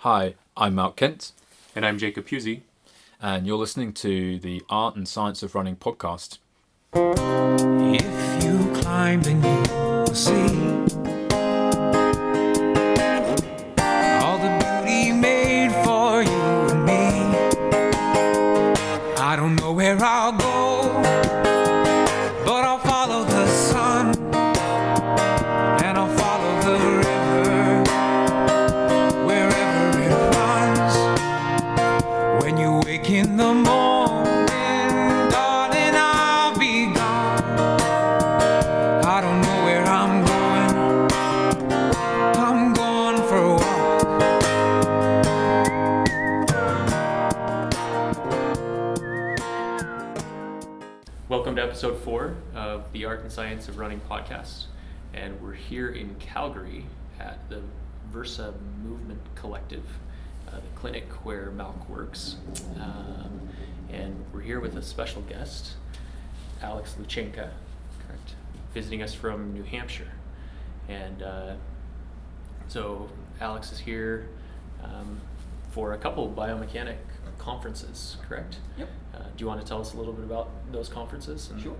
Hi, I'm Mark Kent, And I'm Jacob Puzey. and you're listening to the Art and Science of Running podcast. If you climb, then you will see Science of Running podcast. And we're here in Calgary at the Versa Movement Collective, uh, the clinic where Malk works. Um, and we're here with a special guest, Alex Luchenka, correct, visiting us from New Hampshire. And uh, so Alex is here um, for a couple biomechanic conferences, correct? Yep. Uh, do you want to tell us a little bit about those conferences Sure.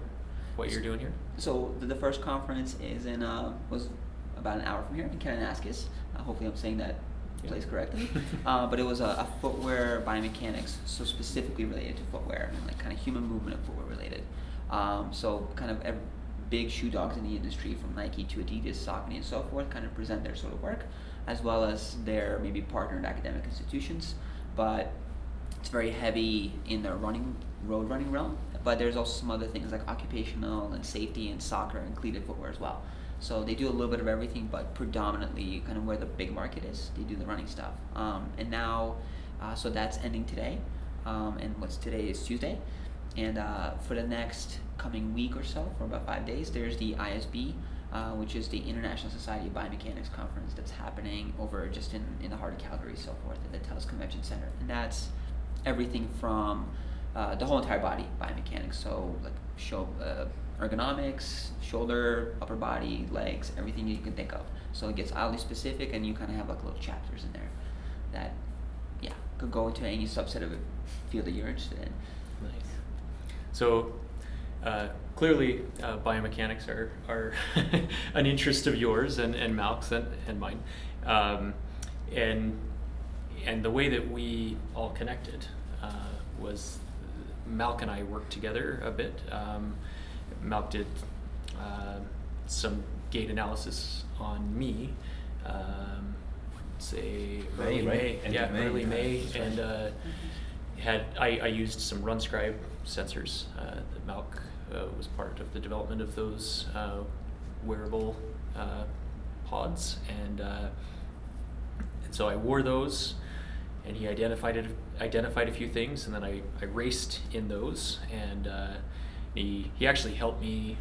What you're doing here? So the, the first conference is in uh, was about an hour from here in Kananaskis. Uh, hopefully, I'm saying that Yeah. place correctly. uh, but it was a, a footwear biomechanics, so specifically related to footwear and like kind of human movement and footwear related. Um, so kind of every, big shoe dogs in the industry, from Nike to Adidas, Saucony, and so forth, kind of present their sort of work, as well as their maybe partnered academic institutions. But it's very heavy in the running road running realm but there's also some other things like occupational and safety and soccer and cleated footwear as well. So they do a little bit of everything but predominantly kind of where the big market is they do the running stuff. Um, and now uh, so that's ending today um, and what's today is tuesday. And uh, for the next coming week or so for about five days there's the isb uh, which is the International Society of Biomechanics conference that's happening over just in, in the heart of Calgary, so forth, at the TELUS Convention Center. And that's everything from uh, the whole entire body biomechanics, so like show, uh, ergonomics, shoulder, upper body, legs, everything you can think of. So it gets oddly specific, and you kind of have like little chapters in there that, yeah, could go into any subset of a field that you're interested in. Nice. So uh, clearly, uh, biomechanics are, are an interest of yours and, and Malk's and, and mine. Um, and, and the way that we all connected uh, was Malk and I worked together a bit. Um, Malk did uh, some gait analysis on me. Um, say early right? May, End yeah, May, early May, that's right. and uh, had I, I used some RunScribe sensors. Uh, that Malk uh, was part of the development of those uh, wearable uh, pods, and uh, and so I wore those, and he identified it, identified a few things, and then I, I raced in those, and uh, he he actually helped me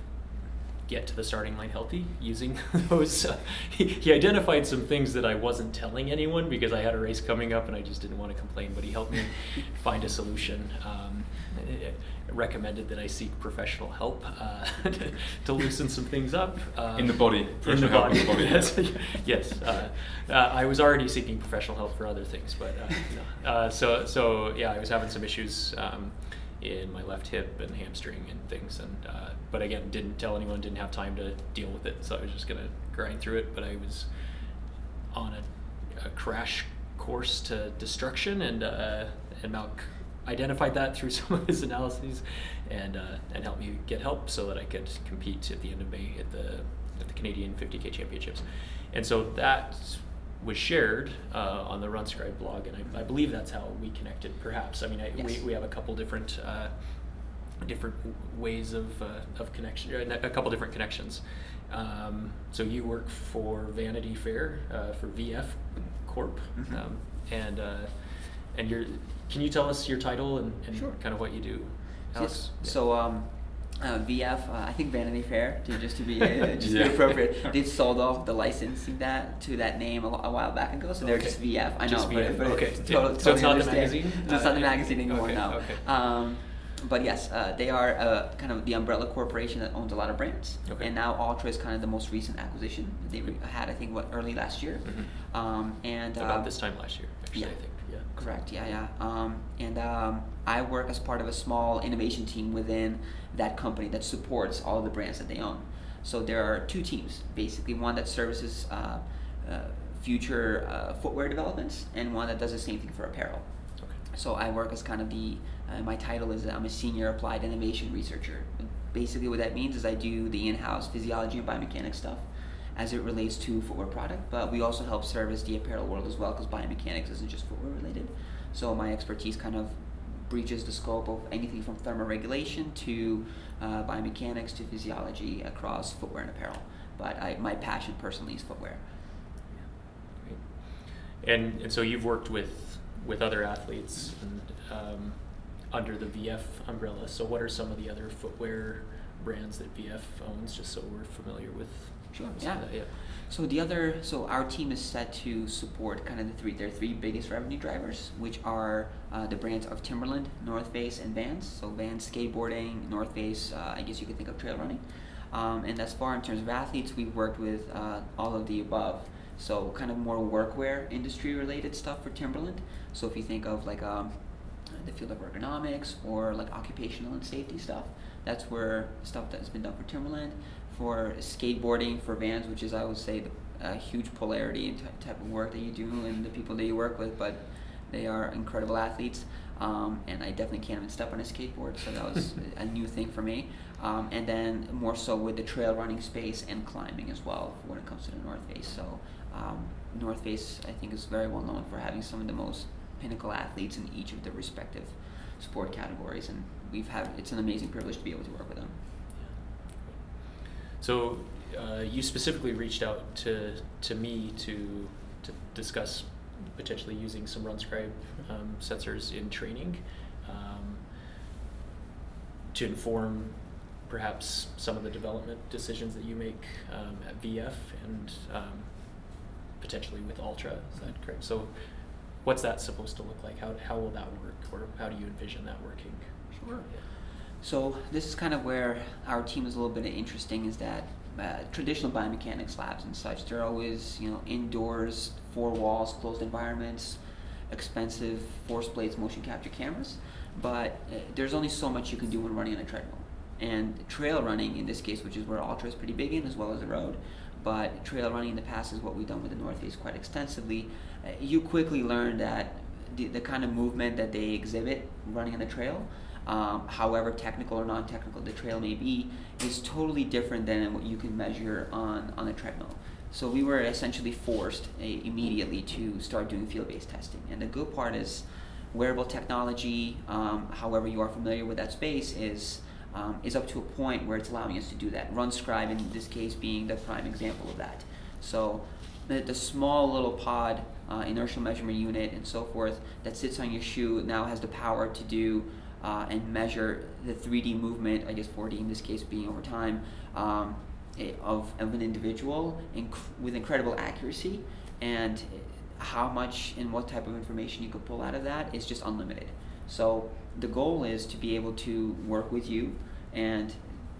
get to the starting line healthy using those. Uh, he, he identified some things that I wasn't telling anyone because I had a race coming up and I just didn't want to complain. But he helped me find a solution. Um, recommended that I seek professional help uh, to, to loosen some things up um, In the body, In the help in body. the body. yes, yes. Uh, uh, I was already seeking professional help for other things, but uh, no. uh, so so yeah, I was having some issues. Um, in my left hip and hamstring and things and uh, but again didn't tell anyone didn't have time to deal with it so i was just gonna grind through it but i was on a, a crash course to destruction and uh, and malk identified that through some of his analyses and uh, and helped me get help so that i could compete at the end of may at the at the canadian 50k championships and so that was shared uh, on the RunScribe blog, and I, I believe that's how we connected. Perhaps I mean I, we, Yes. we have a couple different uh, different ways of uh, of connection, uh, a couple different connections. Um, so you work for Vanity Fair uh, for VF Corp, Mhm. um, and uh, and you're. Can you tell us your title and, and Sure. kind of what you do? Yes. Yeah. So um, uh, VF, uh, I think Vanity Fair, to, just to be uh, just Yeah. be appropriate, they've sold off the licensing that to that name a, a while back ago. So they're Okay. just VF. I know, Just but, VF, but okay. it's Yeah. totally, So it's totally not the understand. magazine? No, it's not the Uh, magazine anymore. okay, no. okay. Um, but yes, uh, they are uh, kind of the umbrella corporation that owns a lot of brands. Okay. And now Altra is kind of the most recent acquisition they re- had, I think, what early last year. Mhm. Um, and About um, this time last year, actually, yeah. I think. Yeah. Correct. Yeah, yeah. Um, and um, I work as part of a small innovation team within that company that supports all the brands that they own. So there are two teams, basically one that services uh, uh, future uh, footwear developments, and one that does the same thing for apparel. Okay. So I work as kind of the uh, my title is I'm a senior applied innovation researcher. Basically, what that means is I do the in-house physiology and biomechanics stuff as it relates to footwear product, but we also help service the apparel world as well because biomechanics isn't just footwear related. So my expertise kind of breaches the scope of anything from thermoregulation to uh, biomechanics to physiology across footwear and apparel. But I, my passion personally is footwear. And and so you've worked with with other athletes and, um, under the VF umbrella. So what are some of the other footwear brands that VF owns, just so we're familiar with? Sure, yeah. yeah. So the other, so our team is set to support kind of the three, their three biggest revenue drivers, which are uh, the brands of Timberland, North Face, and Vans. So Vans skateboarding, North Face, uh, I guess you could think of trail running. Um, and as far in terms of athletes, we've worked with uh, all of the above. So kind of more workwear industry related stuff for Timberland. So if you think of like um, the field of ergonomics or like occupational and safety stuff, that's where stuff that's been done for Timberland. For skateboarding, for Vans, which is I would say the, a huge polarity in ty- type of work that you do and the people that you work with, but they are incredible athletes. Um, and I definitely can't even step on a skateboard, so that was a new thing for me. Um, and then more so with the trail running space and climbing as well when it comes to the North Face. So um, North Face, I think, is very well known for having some of the most pinnacle athletes in each of the respective sport categories, and we've had it's an amazing privilege to be able to work with them. So uh, you specifically reached out to to me to to discuss potentially using some RunScribe um, sensors in training um, to inform perhaps some of the development decisions that you make um, at VF and um, potentially with Altra. Is that correct? So what's that supposed to look like? How, how will that work, or how do you envision that working? Sure. So this is kind of where our team is a little bit interesting. Is that uh, traditional biomechanics labs and such? They're always you know indoors, four walls, closed environments, expensive force plates, motion capture cameras. But uh, there's only so much you can do when running on a treadmill. And trail running, in this case, which is where Altra is pretty big in, as well as the road. But trail running in the past is what we've done with the North Face quite extensively. Uh, you quickly learn that the, the kind of movement that they exhibit running on the trail um, however technical or non-technical the trail may be, is totally different than what you can measure on, on a treadmill. So we were essentially forced uh, immediately to start doing field-based testing. And the good part is wearable technology, um, however you are familiar with that space, is um, is up to a point where it's allowing us to do that. RunScribe, in this case, being the prime example of that. So the, the small little pod, uh, inertial measurement unit, and so forth that sits on your shoe now has the power to do uh, and measure the 3D movement, I guess 4D in this case being over time, um, eh, of, of an individual inc- with incredible accuracy. And how much and what type of information you could pull out of that is just unlimited. So the goal is to be able to work with you, and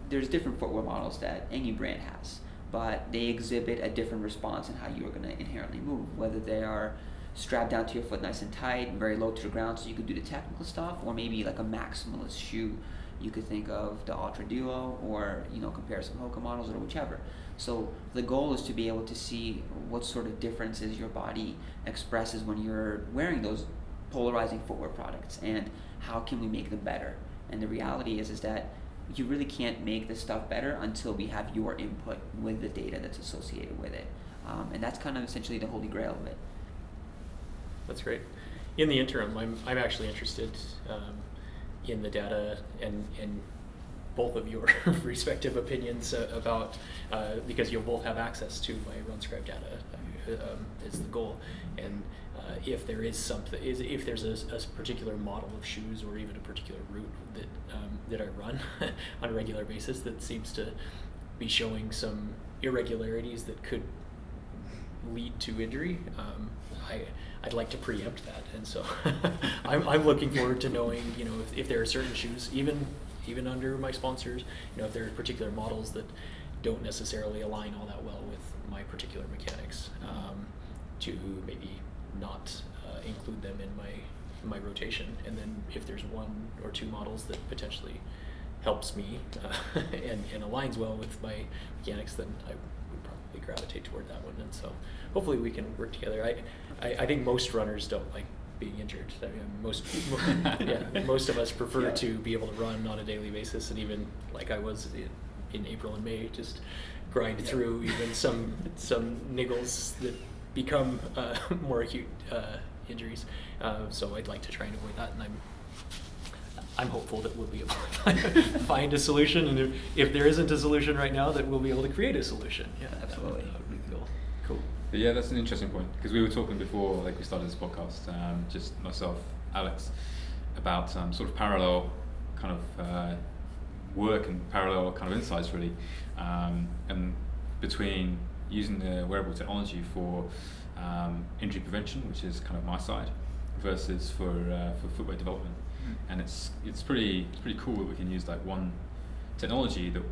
there's different footwear models that any brand has, but they exhibit a different response in how you are going to inherently move, whether they are strapped down to your foot nice and tight, very low to the ground, so you could do the technical stuff, or maybe like a maximalist shoe. You could think of the Altra Duo, or you know, compare some Hoka models, or whichever. So the goal is to be able to see what sort of differences your body expresses when you're wearing those polarizing footwear products, and how can we make them better. And the reality is, is that you really can't make this stuff better until we have your input with the data that's associated with it. Um, and that's kind of essentially the holy grail of it. That's great. In the interim, I'm, I'm actually interested um, in the data and, and both of your respective opinions uh, about, uh, because you'll both have access to my RunScribe data uh, um, is the goal. And uh, if there is something, is, if there's a, a particular model of shoes or even a particular route that, um, that I run on a regular basis that seems to be showing some irregularities that could lead to injury, um, I I'd like to preempt that, and so I'm I'm looking forward to knowing you know if, if there are certain shoes even even under my sponsors, you know if there are particular models that don't necessarily align all that well with my particular mechanics, um, to maybe not uh, include them in my my rotation, and then if there's one or two models that potentially helps me uh, and, and aligns well with my mechanics, then I gravitate toward that one. And so hopefully we can work together. I, I, I think most runners don't like being injured. I mean, most yeah, most of us prefer Yeah. to be able to run on a daily basis, and even like I was in, in April and May, just grind Yeah. through even some some niggles that become uh, more acute uh, injuries. Uh, so I'd like to try and avoid that, and I'm I'm hopeful that we'll be able to find a solution, and if, if there isn't a solution right now, that we'll be able to create a solution. Yeah, that would- Absolutely. That would be the goal. Cool. But yeah, that's an interesting point because we were talking before, like we started this podcast, um, just myself, Alex, about um, sort of parallel kind of uh, work and parallel kind of insights really, um, and between using the wearable technology for um, injury prevention, which is kind of my side, versus for uh, for footwear development, and it's it's pretty it's pretty cool that we can use like one technology that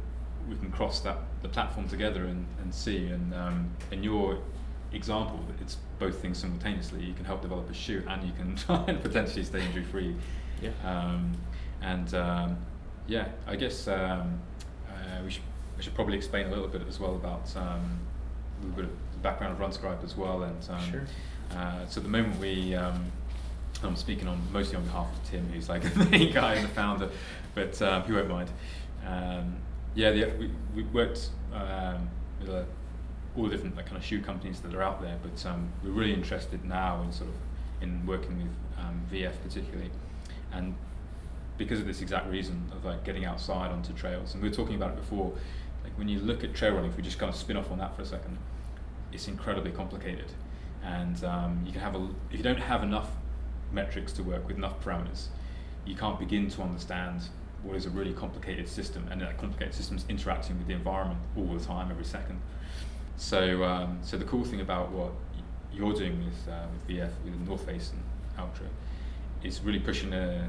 we can cross that the platform together and, and see and um, in your example it's both things simultaneously you can help develop a shoe and you can try and potentially stay injury free Yeah. um, and um, yeah I guess um, uh, we should we should probably explain a little bit as well about um, a little bit of the background of RunScribe as well and um, Sure. uh, so at the moment we um, I'm speaking on mostly on behalf of Tim, who's like the main guy and the founder, but um, he won't mind. Um, yeah, the, we, we worked um, with uh, all the different like, kind of shoe companies that are out there, but um, we're really interested now in sort of in working with um, VF particularly, and because of this exact reason of like getting outside onto trails, and we were talking about it before. Like when you look at trail running, if we just kind of spin off on that for a second, it's incredibly complicated, and um, you can have a if you don't have enough metrics to work with enough parameters, you can't begin to understand what is a really complicated system, and that complicated system is interacting with the environment all the time, every second. So, um, so the cool thing about what you're doing with uh, with VF, with North Face and Altra, is really pushing the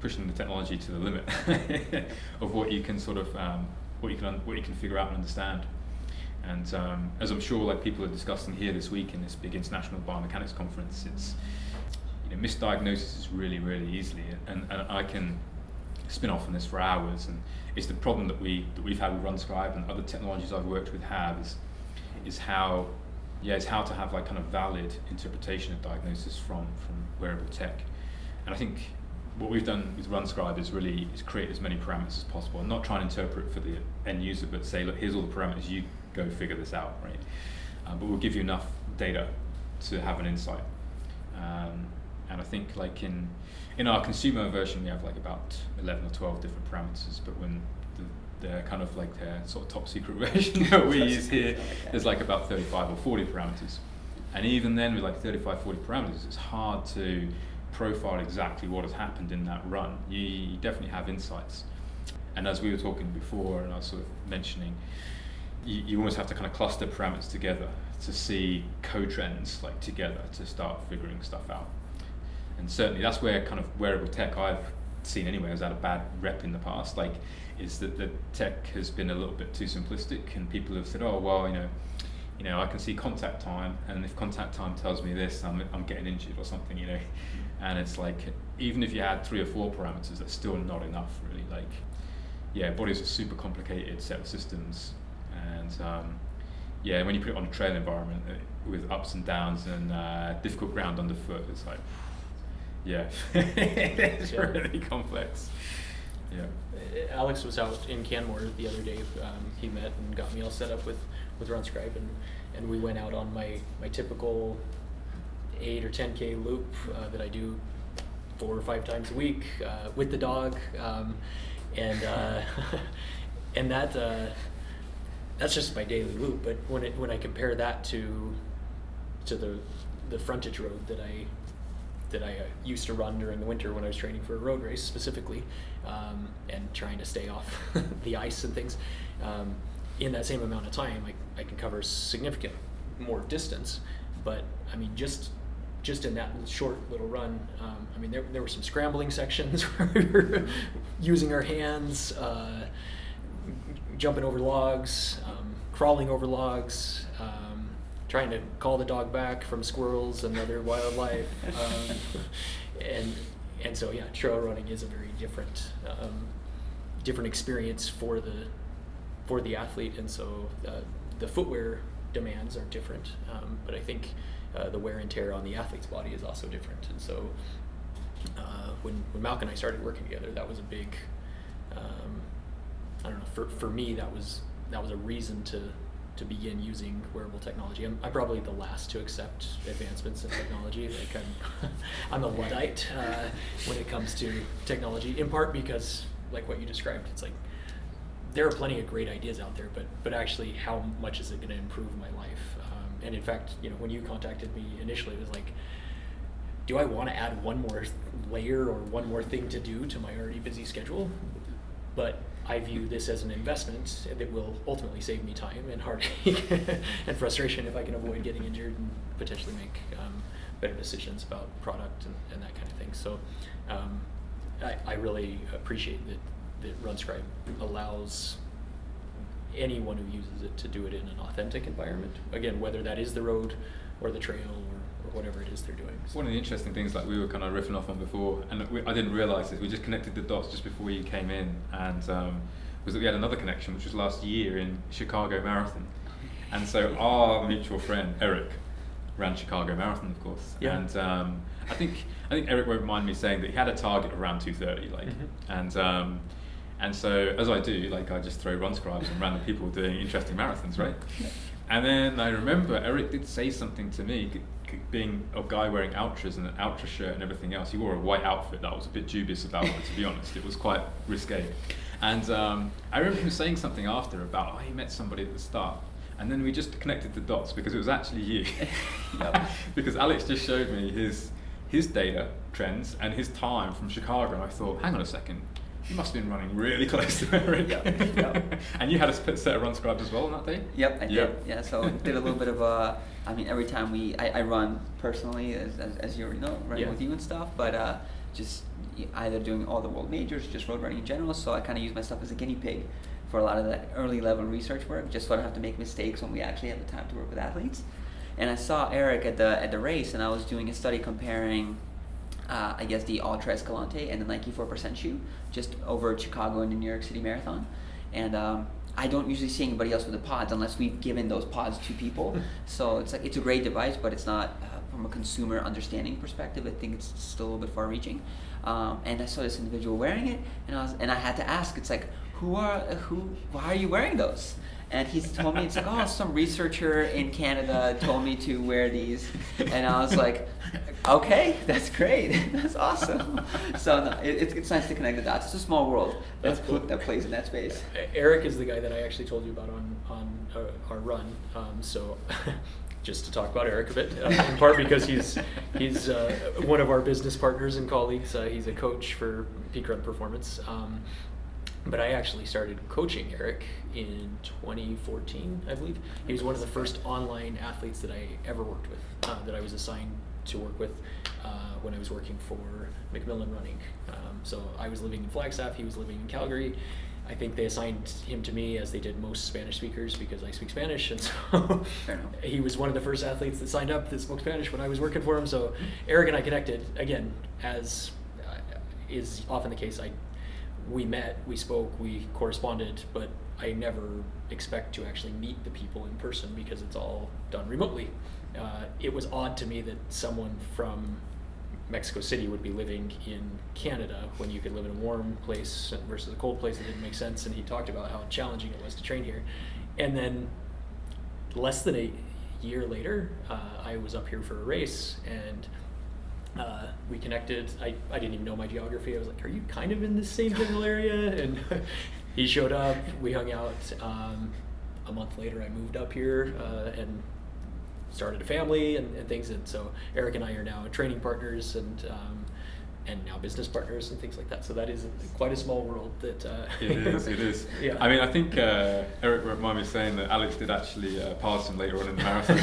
pushing the technology to the limit of what you can sort of um, what you can un- what you can figure out and understand. And um, as I'm sure like people are discussing here this week in this big international biomechanics conference, it's you know misdiagnosis is really really easily, and, and I can spin off on this for hours. And it's the problem that we that we've had with RunScribe and other technologies I've worked with have is is how yeah it's how to have like kind of valid interpretation of diagnosis from from wearable tech. And I think what we've done with RunScribe is really is create as many parameters as possible, and not try and interpret for the end user, but say, look, here's all the parameters, you go figure this out, right? Um, but we'll give you enough data to have an insight. Um, and I think like in in our consumer version, we have like about eleven or twelve different parameters, but when the, the kind of like the sort of top secret version that we use here, there's like about 35 or 40 parameters. And even then, with like 35, 40 parameters, it's hard to profile exactly what has happened in that run. You, you definitely have insights. And as we were talking before, and I was sort of mentioning, you, you almost have to kind of cluster parameters together to see co-trends like together to start figuring stuff out. And certainly that's where kind of wearable tech I've seen anyway has had a bad rep in the past. Like, is that the tech has been a little bit too simplistic, and people have said, oh well, you know, you know, I can see contact time, and if contact time tells me this, I'm, I'm getting injured or something, you know. And it's like, even if you had three or four parameters, that's still not enough, really. Like, yeah, body's a super complicated set of systems, and um, yeah, when you put it on a trail environment uh, with ups and downs and uh, difficult ground underfoot, it's like, yeah, it's Yeah. really complex. Yeah. Uh, Alex was out in Canmore the other day. Um, he met and got me all set up with with RunScribe, and and we went out on my my typical eight or ten k loop uh, that I do four or five times a week uh, with the dog, um, and uh, and that uh, that's just my daily loop. But when it when I compare that to to the the frontage road that I that I uh, used to run during the winter when I was training for a road race specifically, um, and trying to stay off the ice and things. Um, in that same amount of time, I, I can cover significant more distance. But I mean, just just in that short little run, um, I mean, there, there were some scrambling sections where we were using our hands, uh, jumping over logs, um, crawling over logs, um, trying to call the dog back from squirrels and other wildlife. Um, and and so yeah, trail running is a very different um, different experience for the for the athlete, and so uh, the footwear demands are different. Um, but I think uh, the wear and tear on the athlete's body is also different, and so uh, when when Malcolm and I started working together, that was a big um, I don't know for for me that was that was a reason to to begin using wearable technology. I'm, I'm probably the last to accept advancements in technology. Like I'm, I'm a luddite uh, when it comes to technology. In part because, like what you described, it's like there are plenty of great ideas out there, but but actually, how much is it going to improve my life? Um, and in fact, you know, when you contacted me initially, it was like, do I want to add one more layer or one more thing to do to my already busy schedule? But I view this as an investment that will ultimately save me time and heartache and frustration if I can avoid getting injured and potentially make um, better decisions about product and, and, that kind of thing. So um, I, I, really appreciate that, that RunScribe allows anyone who uses it to do it in an authentic environment. Again, whether that is the road or the trail or whatever it is they're doing. So. One of the interesting things, like we were kind of riffing off on before, and we, I didn't realise this, we just connected the dots just before you came in, and um, was that we had another connection, which was last year in Chicago Marathon. And so our mutual friend, Eric, ran Chicago Marathon, of course. Yeah. And um, I think I think Eric won't mind me saying that he had a target around 2:30, like, mm-hmm. and um, and so as I do, like I just throw RunScribes and random people doing interesting marathons, right? And then I remember Eric did say something to me, being a guy wearing Altras and an Altra shirt and everything else. He wore a white outfit that I was a bit dubious about, to be honest. It was quite risque. And um, I remember him saying something after about, oh, he met somebody at the start. And then we just connected the dots because it was actually you. because Alex just showed me his his data trends and his time from Chicago. And I thought, hang on a second, you must have been running really close to Eric. Yep. and you had a split set of RunScribes as well on that day? Yep, I yep. did. Yeah, so did a little bit of a, I mean, every time we, I, I run personally, as, as, as, you already know, running yeah. with you and stuff, but uh, just either doing all the world majors, just road running in general, so I kind of use myself as a guinea pig for a lot of that early level research work, just so I don't have to make mistakes when we actually have the time to work with athletes. And I saw Eric at the at the race, and I was doing a study comparing uh, I guess the Altra Escalante and the Nike 4% shoe just over Chicago and the New York City Marathon. And um, I don't usually see anybody else with the pods unless we've given those pods to people. so it's like it's a great device, but it's not uh, from a consumer understanding perspective. I think it's still a little bit far-reaching. Um, and I saw this individual wearing it, and I was and I had to ask. It's like who are who? Why are you wearing those? And he's told me it's like oh some researcher in Canada told me to wear these. And I was like okay that's great. That's awesome. So no, it, it's nice to connect the dots. It's a small world that's cool. that plays in that space. Eric is the guy that I actually told you about on on uh, our run. Um, so just to talk about Eric a bit, uh, in part because he's he's uh, one of our business partners and colleagues. Uh, he's a coach for Peak Run Performance, um, but I actually started coaching Eric in 2014, I believe. He was one of the first online athletes that I ever worked with, uh, that I was assigned to work with uh, when I was working for McMillan Running. Um, so I was living in Flagstaff, he was living in Calgary. I think they assigned him to me as they did most Spanish speakers because I speak Spanish, and so he was one of the first athletes that signed up that spoke Spanish when I was working for him. So Eric and I connected again, as uh, is often the case. I we met, we spoke, we corresponded, but I never expect to actually meet the people in person because it's all done remotely. Uh, it was odd to me that someone from Mexico City would be living in Canada when you could live in a warm place versus a cold place. It didn't make sense. And he talked about how challenging it was to train here. And then less than a year later, uh, I was up here for a race and uh, we connected. I, I didn't even know my geography. I was like, "Are you kind of in the same general area?" And he showed up. We hung out. Um, a month later, I moved up here uh, and started a family and, and, things. And so Eric and I are now training partners and um, and now business partners and things like that. So that is quite a small world. That uh, It is. It is. Yeah. I mean, I think uh, Eric reminded me saying that Alex did actually uh, pass him later on in the marathon.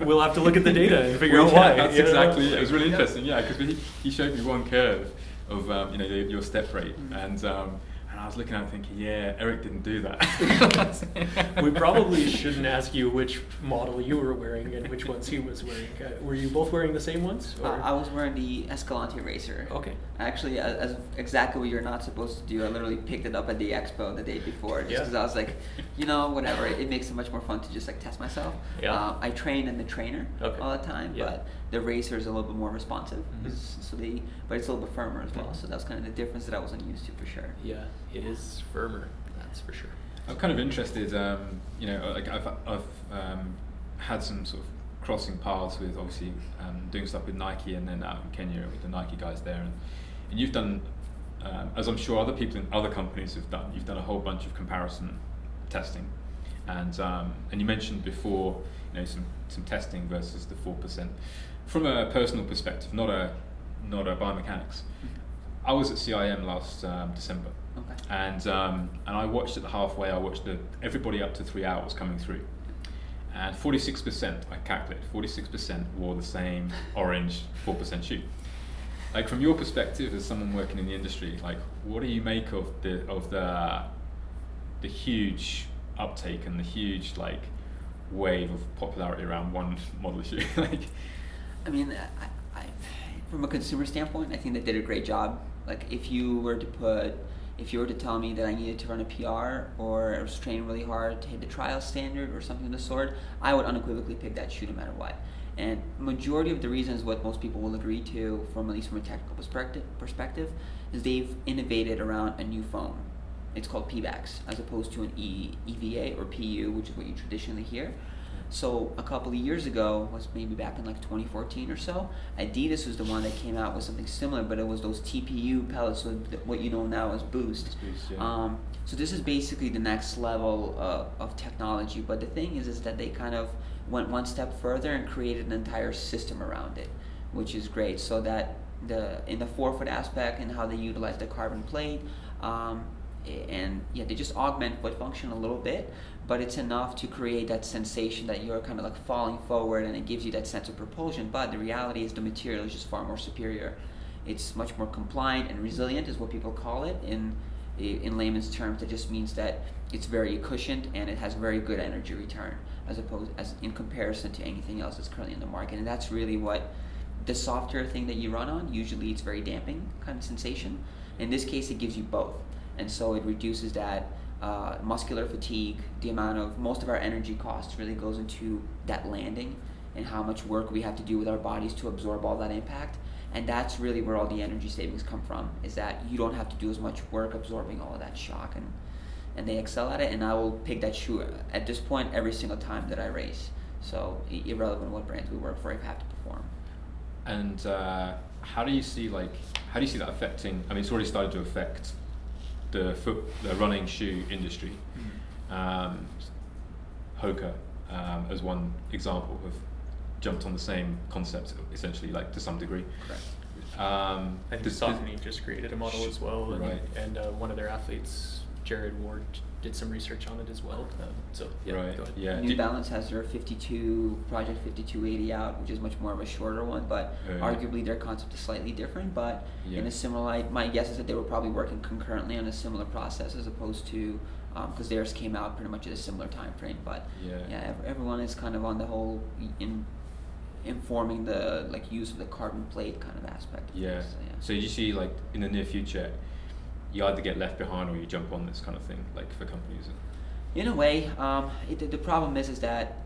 we'll have to look at the data and figure Well, out yeah, why. That's you know? exactly. It was really Yeah. interesting. Yeah, because he, he showed me one curve of um, you know your, your step rate, Mm-hmm. and um, I was looking at it thinking, yeah, Eric didn't do that. we probably shouldn't ask you which model you were wearing and which ones he was wearing. Uh, were you both wearing the same ones? Uh, I was wearing the Escalante Racer. Okay. Actually, as, as exactly what you're not supposed to do, I literally picked it up at the expo the day before, just Yeah. because I was like, you know, whatever. It, it makes it much more fun to just like test myself. Yeah. Uh, I train in the trainer Okay. all the time, Yeah. but the Racer is a little bit more responsive. Mhm. So they, but it's a little bit firmer as well. Mhm. So that's kind of the difference that I wasn't used to for sure. Yeah, it is firmer. That's for sure. I'm kind of interested. Um, you know, like I've I've um, had some sort of crossing paths with obviously um, doing stuff with Nike and then out in Kenya with the Nike guys there, and, and you've done, um, as I'm sure other people in other companies have done. You've done a whole bunch of comparison testing, and um, and you mentioned before, you know, some some testing versus the four percent. From a personal perspective, not a not a biomechanics. I was at CIM last um, December, Okay. and um, and I watched at the halfway. I watched the, everybody up to three hours coming through, and forty six percent. I calculated forty six percent wore the same orange four percent shoe. Like from your perspective as someone working in the industry, like what do you make of the of the the huge uptake and the huge like wave of popularity around one model shoe? like I mean, I, I, from a consumer standpoint, I think they did a great job. Like, if you were to put, if you were to tell me that I needed to run a PR or I was training really hard to hit the trial standard or something of the sort, I would unequivocally pick that shoe no matter what. And majority of the reasons what most people will agree to, from at least from a technical perspective, perspective, is they've innovated around a new foam. It's called Pebax as opposed to an e, EVA or PU, which is what you traditionally hear. So a couple of years ago, was maybe back in like 2014 or so, Adidas was the one that came out with something similar, but it was those TPU pellets, so what you know now as Boost. Boost, yeah. um, so this is basically the next level uh, of technology. But the thing is, is that they kind of went one step further and created an entire system around it, which is great. So that the in the forefoot aspect and how they utilize the carbon plate. Um, and yeah, they just augment foot function a little bit, but it's enough to create that sensation that you're kind of like falling forward, and it gives you that sense of propulsion. But the reality is, the material is just far more superior. It's much more compliant and resilient, is what people call it in in layman's terms. That just means that it's very cushioned and it has very good energy return, as opposed as in comparison to anything else that's currently in the market. And that's really what the softer thing that you run on. Usually, it's very damping kind of sensation. In this case, it gives you both and so it reduces that uh, muscular fatigue. The amount of most of our energy costs really goes into that landing and how much work we have to do with our bodies to absorb all that impact. And that's really where all the energy savings come from. Is that you don't have to do as much work absorbing all of that shock, and and they excel at it. And I will pick that shoe at this point every single time that I race. So irrelevant what brands we work for, if I have to perform. And uh, how do you see like how do you see that affecting? I mean, it's already started to affect the foot, the running shoe industry. Um, Hoka, um, as one example, have jumped on the same concept essentially, like to some degree. Correct. Um, I think Saucony just created a model as well, and, Right. and uh, one of their athletes, Jared Ward, did some research on it as well. Um, so yeah, right. go ahead. Yeah. New do- Balance has their 52 Project 5280 out, which is much more of a shorter one, but Yeah. arguably their concept is slightly different. But in a similar light, my guess is that they were probably working concurrently on a similar process as opposed to because theirs came out pretty much at a similar time frame. But Yeah. ev- everyone is kind of on the whole in informing the like use of the carbon plate kind of aspect. Of Yeah. things, so, yeah. So you see, like in the near future, you either get left behind or you jump on this kind of thing, like for companies. In a way, um, it, the- problem is is that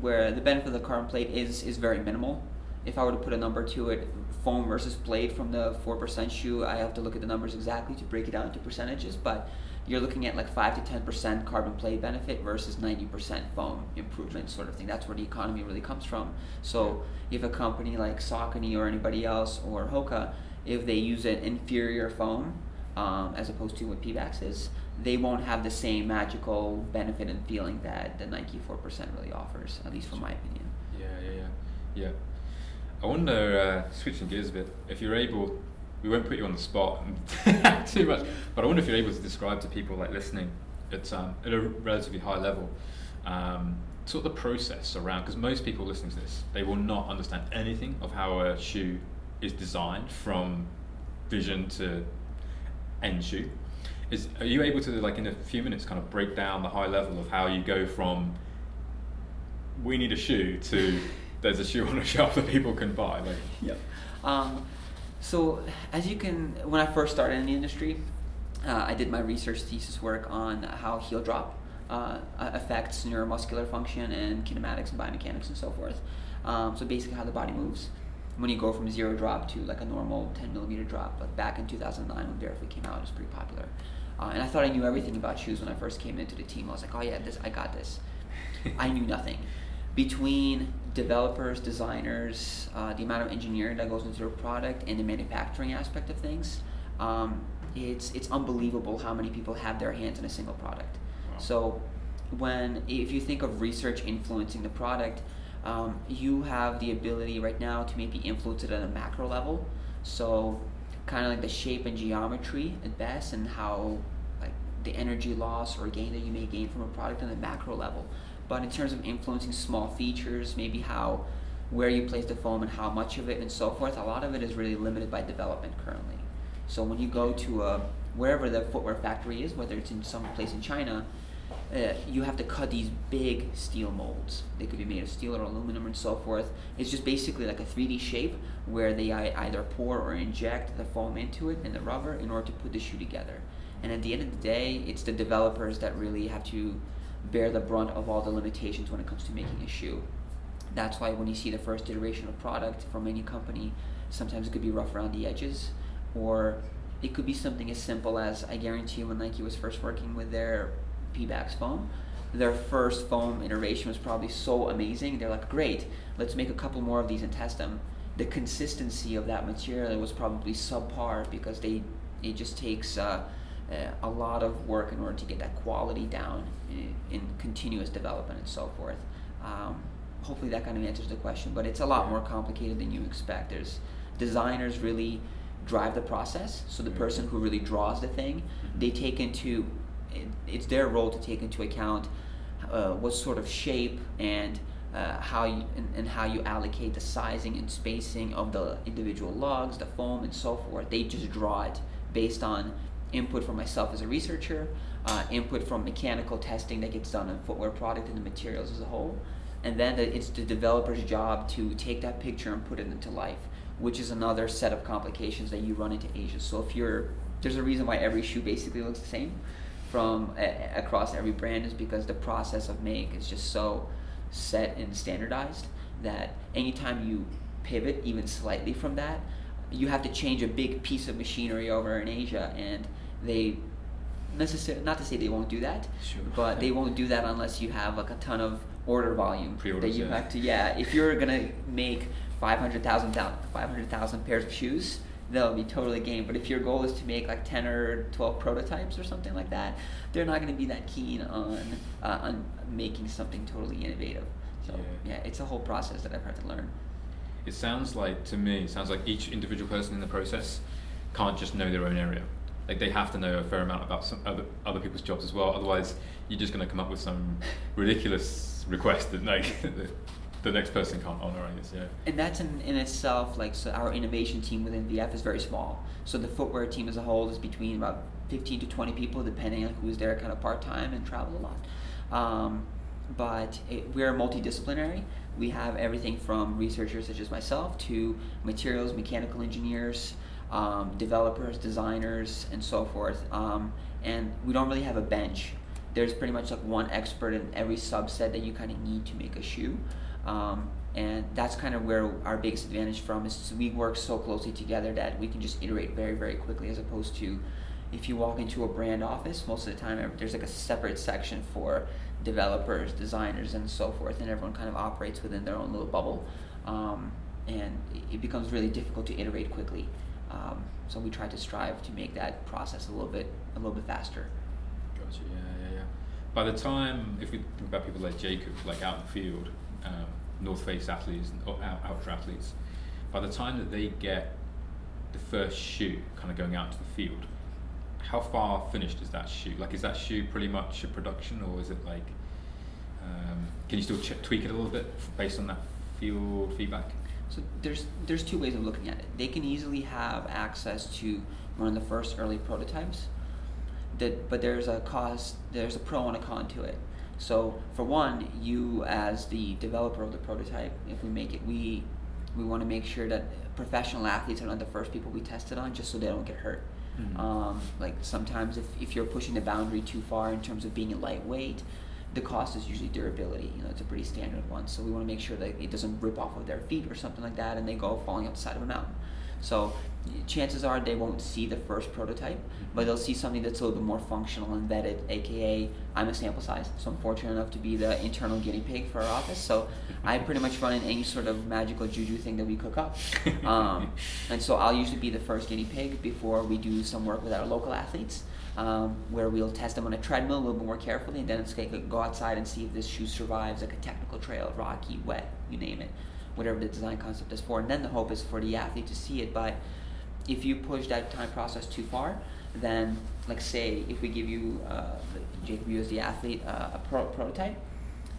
where the benefit of the carbon plate is is very minimal. If I were to put a number to it, foam versus blade from the four percent shoe, I have to look at the numbers exactly to break it down into percentages. But you're looking at like five to ten percent carbon plate benefit versus ninety percent foam improvement, sort of thing. That's where the economy really comes from. So if a company like Saucony or anybody else or Hoka, if they use an inferior foam um, as opposed to what Pebax is, they won't have the same magical benefit and feeling that the Nike 4% really offers, at least from my opinion. Yeah, yeah, yeah, yeah. I wonder, uh, switching gears a bit, if you're able, we won't put you on the spot too much, but I wonder if you're able to describe to people like listening at, um, at a relatively high level, um, sort of the process around, because most people listening to this, they will not understand anything of how a shoe is designed from vision to end shoe. Is, are you able to, like in a few minutes, kind of break down the high level of how you go from we need a shoe to there's a shoe on a shelf that people can buy? Like, Yep. Um, so as you can, when I first started in the industry, uh, I did my research thesis work on how heel drop uh, affects neuromuscular function and kinematics and biomechanics and so forth. Um, so basically, how the body moves when you go from zero drop to like a normal 10 millimeter drop. Like back in 2009 when Barefoot came out, it was pretty popular. Uh, and I thought I knew everything about shoes when I first came into the team. I was like, oh yeah, this I got this. I knew nothing. Between developers, designers, uh, the amount of engineering that goes into a product, and the manufacturing aspect of things, um, it's it's unbelievable how many people have their hands in a single product. Wow. So, when if you think of research influencing the product, um, you have the ability right now to maybe influence it at a macro level. So, kind of like the shape and geometry at best, and how like the energy loss or gain that you may gain from a product on the macro level. But in terms of influencing small features, maybe how where you place the foam and how much of it and so forth, a lot of it is really limited by development currently. So when you go to a, wherever the footwear factory is, whether it's in some place in China, uh, you have to cut these big steel molds. They could be made of steel or aluminum and so forth. It's just basically like a 3D shape where they either pour or inject the foam into it and the rubber in order to put the shoe together. And at the end of the day, it's the developers that really have to bear the brunt of all the limitations when it comes to making a shoe. That's why when you see the first iteration of product from any company, sometimes it could be rough around the edges, or it could be something as simple as I guarantee you when Nike was first working with their Pebax foam, their first foam iteration was probably so amazing. They're like, great, let's make a couple more of these and test them. The consistency of that material was probably subpar because they it just takes uh, uh, a lot of work in order to get that quality down in, in continuous development and so forth. Um, hopefully that kind of answers the question, but it's a lot more complicated than you expect. There's designers really drive the process, so the person who really draws the thing, they take into it's their role to take into account uh, what sort of shape and uh, how you and, and how you allocate the sizing and spacing of the individual lugs, the foam, and so forth. They just draw it based on input from myself as a researcher, uh, input from mechanical testing that gets done on footwear product and the materials as a whole, and then the, it's the developer's job to take that picture and put it into life, which is another set of complications that you run into Asia. So if you're there's a reason why every shoe basically looks the same from a, across every brand is because the process of make is just so set and standardized that anytime you pivot even slightly from that, you have to change a big piece of machinery over in Asia, and they necessarily not to say they won't do that, Sure. but they won't do that unless you have like a ton of order volume that Pre-orders, you yeah. have to. Yeah, if you're gonna make 500,000 500,000 pairs of shoes, they'll be totally game. But if your goal is to make like 10 or 12 prototypes or something like that, they're not going to be that keen on uh, on making something totally innovative. So Yeah. yeah, it's a whole process that I've had to learn. It sounds like to me, it sounds like each individual person in the process can't just know their own area. Like they have to know a fair amount about some other other people's jobs as well. Otherwise, you're just going to come up with some ridiculous request that like the, next person can't honor. I guess. Yeah. And that's in, in itself like so our innovation team within VF is very small. So the footwear team as a whole is between about 15 to 20 people, depending on who's there, kind of part time and travel a lot. Um, but it, we're multidisciplinary. We have everything from researchers such as myself to materials, mechanical engineers, um, developers, designers, and so forth. Um, and we don't really have a bench. There's pretty much like one expert in every subset that you kind of need to make a shoe. Um, and that's kind of where our biggest advantage from is we work so closely together that we can just iterate very, very quickly as opposed to if you walk into a brand office, most of the time there's like a separate section for developers, designers, and so forth, and everyone kind of operates within their own little bubble, um, and it- becomes really difficult to iterate quickly. Um, so we try to strive to make that process a little bit a little bit faster. Gotcha. Yeah, yeah, yeah. By the time, if we think about people like Jacob, like out in the field, um, North Face athletes or out, outdoor athletes, by the time that they get the first shoe kind of going out to the field, how far finished is that shoe? Like, is that shoe pretty much a production, or is it like, um, can you still ch- tweak it a little bit based on that field feedback? So there's there's two ways of looking at it. They can easily have access to one of the first early prototypes. That, but there's a cost, there's a pro and a con to it. So for one, you as the developer of the prototype, if we make it, we we want to make sure that professional athletes are not the first people we test it on, just so they don't get hurt. Mhm. Um, like sometimes if, if you're pushing the boundary too far in terms of being a lightweight, the cost is usually durability. You know, it's a pretty standard one. So we want to make sure that it doesn't rip off of their feet or something like that, and they go falling off the side of a mountain. So chances are they won't see the first prototype, but they'll see something that's a little bit more functional and vetted. AKA, I'm a sample size, so I'm fortunate enough to be the internal guinea pig for our office. So I pretty much run in any sort of magical juju thing that we cook up. Um, and so I'll usually be the first guinea pig before we do some work with our local athletes, um, where we'll test them on a treadmill a little bit more carefully, and then it's to go outside and see if this shoe survives like a technical trail, rocky, wet, you name it, whatever the design concept is for. And then the hope is for the athlete to see it. But if you push that time process too far, then like say if we give you uh, Jacob, as the athlete, uh, a pro- prototype,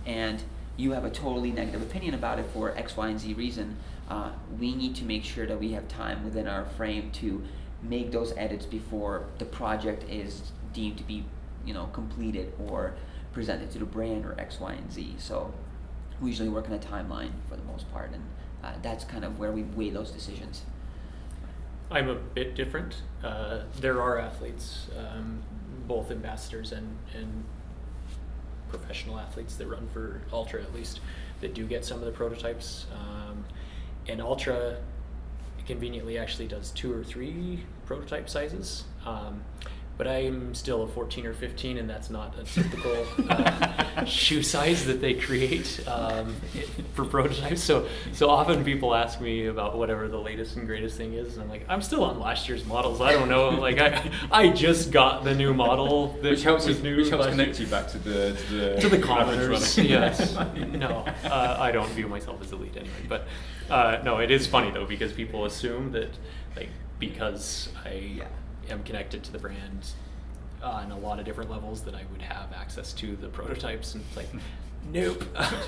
and you have a totally negative opinion about it for X, Y, and Z reason, uh, we need to make sure that we have time within our frame to make those edits before the project is deemed to be, you know, completed or presented to the brand or X, Y, and Z. So we usually work on a timeline for the most part, and uh, that's kind of where we weigh those decisions. I'm a bit different. Uh, there are athletes, um, both ambassadors and, and professional athletes that run for Altra at least, that do get some of the prototypes. Um, and Altra conveniently actually does two or three prototype sizes. Um, but I'm still a 14 or 15, and that's not a typical uh, shoe size that they create um, for prototypes. So, so often people ask me about whatever the latest and greatest thing is, and I'm like, I'm still on last year's models. I don't know. Like, I, I just got the new model that which helps was new which helps connect you back to the to the, to the commoners. yes. no, uh, I don't view myself as elite anyway. But uh, no, it is funny though because people assume that like because I am connected to the brand uh, on a lot of different levels that I would have access to the prototypes and like. Nope.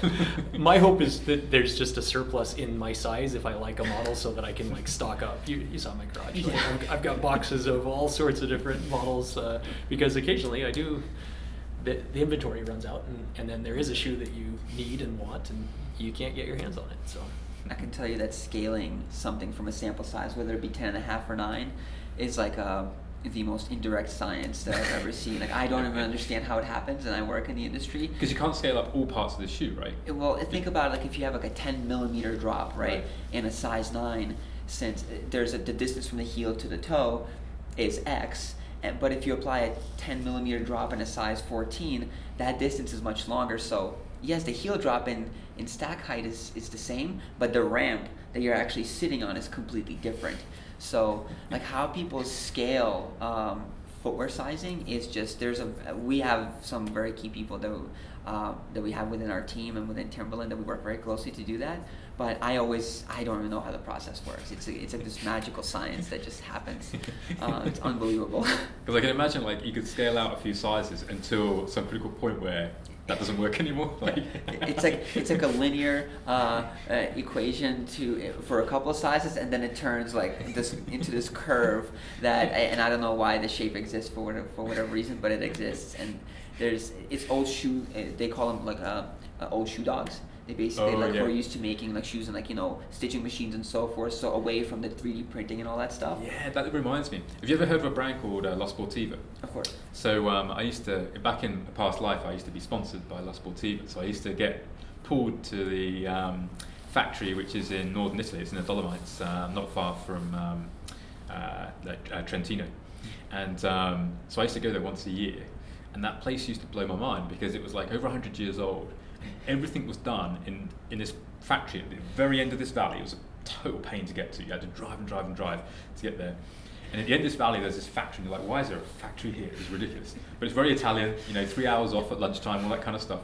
my hope is that there's just a surplus in my size if I like a model, so that I can like stock up. You, you saw my garage. Like, Yeah. I've, I've got boxes of all sorts of different models uh, because occasionally I do the, the inventory runs out and, and then there is a shoe that you need and want and you can't get your hands on it so I can tell you that scaling something from a sample size, whether it be 10 and a half or 9, is like uh, the most indirect science that I've ever seen. Like, I don't even understand how it happens, and I work in the industry. Because you can't scale up all parts of the shoe, right? Well, think about it like if you have like a 10 millimeter drop, right, Right. in a size 9, since there's a, the distance from the heel to the toe is X, and, but if you apply a 10 millimeter drop in a size 14, that distance is much longer. So, yes, the heel drop in, in stack height is, is the same, but the ramp that you're actually sitting on is completely different. So, like how people scale um, footwear sizing is just there's a we have some very key people that uh, that we have within our team and within Timberland that we work very closely to do that. But I always I don't even know how the process works. It's a, it's like this magical science that just happens. Uh, it's unbelievable. Because I can imagine like you could scale out a few sizes until some critical point where that doesn't work anymore. Like it's like it's like a linear uh, uh, equation to for a couple of sizes, and then it turns like this into this curve that, and I don't know why the shape exists for whatever for whatever reason, but it exists. And there's it's old shoe. uh, They call them like uh, uh, old shoe dogs. They basically Oh, like yeah. were used to making like shoes and like you know stitching machines and so forth. So away from the 3D printing and all that stuff. yeah, that reminds me. Have you ever heard of a brand called uh, La Sportiva? Of course. So um, I used to back in a past life I used to be sponsored by La Sportiva. So I used to get pulled to the um, factory which is in northern Italy. It's in the Dolomites, um, not far from um, uh, like, uh, Trentino. And um, so I used to go there once a year. And that place used to blow my mind because it was like over 100 years old. Everything was done in, in this factory at the very end of this valley. It was a total pain to get to. You had to drive and drive and drive to get there. And at the end of this valley, there's this factory. And you're like, why is there a factory here? It's ridiculous. But it's very Italian, you know, three hours off at lunchtime, all that kind of stuff.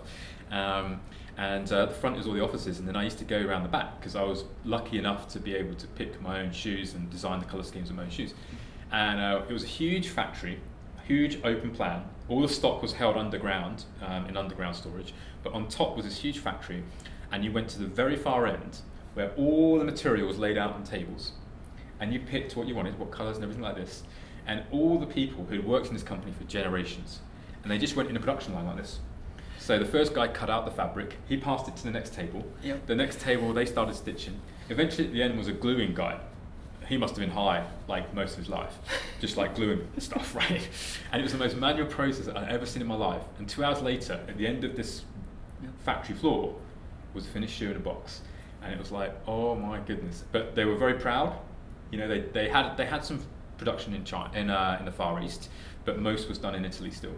Um, and uh, the front is all the offices. And then I used to go around the back because I was lucky enough to be able to pick my own shoes and design the color schemes of my own shoes. And uh, it was a huge factory, huge open plan. All the stock was held underground um, in underground storage, but on top was this huge factory, and you went to the very far end where all the material was laid out on tables, and you picked what you wanted, what colours and everything like this, and all the people who had worked in this company for generations, and they just went in a production line like this. So the first guy cut out the fabric, he passed it to the next table. Yep. The next table, they started stitching. Eventually, at the end, was a gluing guy. He must have been high, like most of his life, just like gluing stuff, right? And it was the most manual process I'd ever seen in my life. And two hours later, at the end of this. Factory floor, was a finished shoe in a box. And it was like, oh my goodness! But they were very proud. You know, they, they had they had some production in China, in uh, in the Far East, but most was done in Italy still.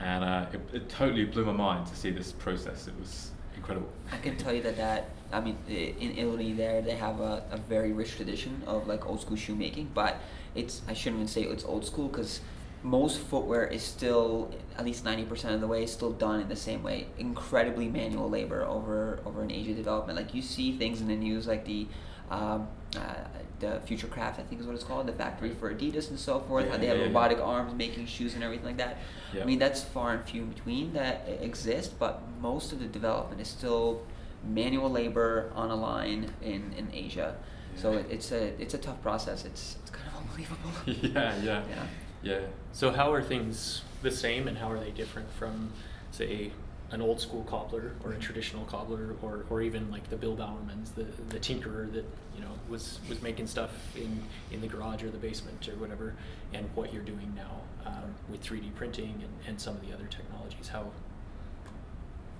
And uh, it, it totally blew my mind to see this process. It was incredible. I can tell you that that I mean in Italy there they have a, a very rich tradition of like old school shoemaking, but it's I shouldn't even say it's old school because most footwear is still at least ninety percent of the way is still done in the same way. Incredibly manual labor over over in Asia development. Like you see things in the news like the um, uh, the Futurecraft I think is what it's called, the factory for Adidas and so forth. Yeah, how they have yeah, yeah. robotic arms making shoes and everything like that. Yeah. I mean that's far and few in between that exist, but most of the development is still manual labor on a line in, in Asia. So it, it's a it's a tough process. It's it's kind of unbelievable. yeah, yeah, Yeah. Yeah. So how are things the same, and how are they different from, say, an old school cobbler or a traditional cobbler, or, or even like the Bill Bowermans, the the tinkerer that you know was was making stuff in in the garage or the basement or whatever, and what you're doing now um, with 3D printing and, and some of the other technologies. How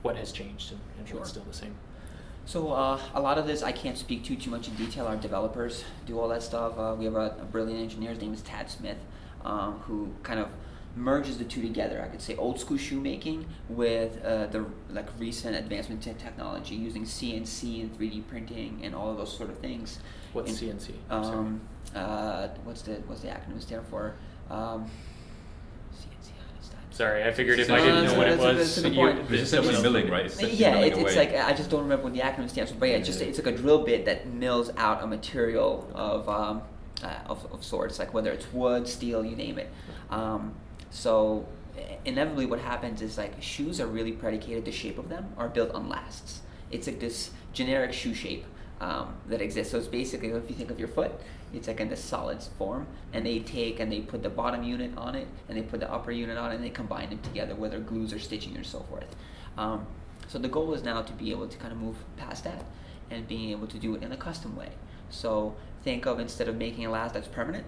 what has changed and, and what's still the same? So uh, a lot of this I can't speak to too much in detail. Our developers do all that stuff. Uh, we have a, a brilliant engineer. His name is Tad Smith, um, who kind of merges the two together. I could say old school shoemaking with uh, the like recent advancement in technology using CNC and 3D printing and all of those sort of things. What's And, CNC? Sorry. Um, uh, what's the what's the acronym stand for? Um, CNC. how does that- Sorry, I figured if No, I didn't that's know what it was, that's a you- point. It's that essentially milling, right? It's Yeah, milling it, it's like I just don't remember what the acronym stands for, but yeah, it's just it's like a drill bit that mills out a material of um, uh, of, of sorts, like whether it's wood, steel, you name it. Um, so inevitably, what happens is like shoes are really predicated. The shape of them are built on lasts. It's like this generic shoe shape um, that exists. So it's basically if you think of your foot, it's like in this solid form, and they take and they put the bottom unit on it, and they put the upper unit on it, and they combine them together, whether glues or stitching or so forth. Um, so the goal is now to be able to kind of move past that and being able to do it in a custom way. So think of instead of making a last that's permanent,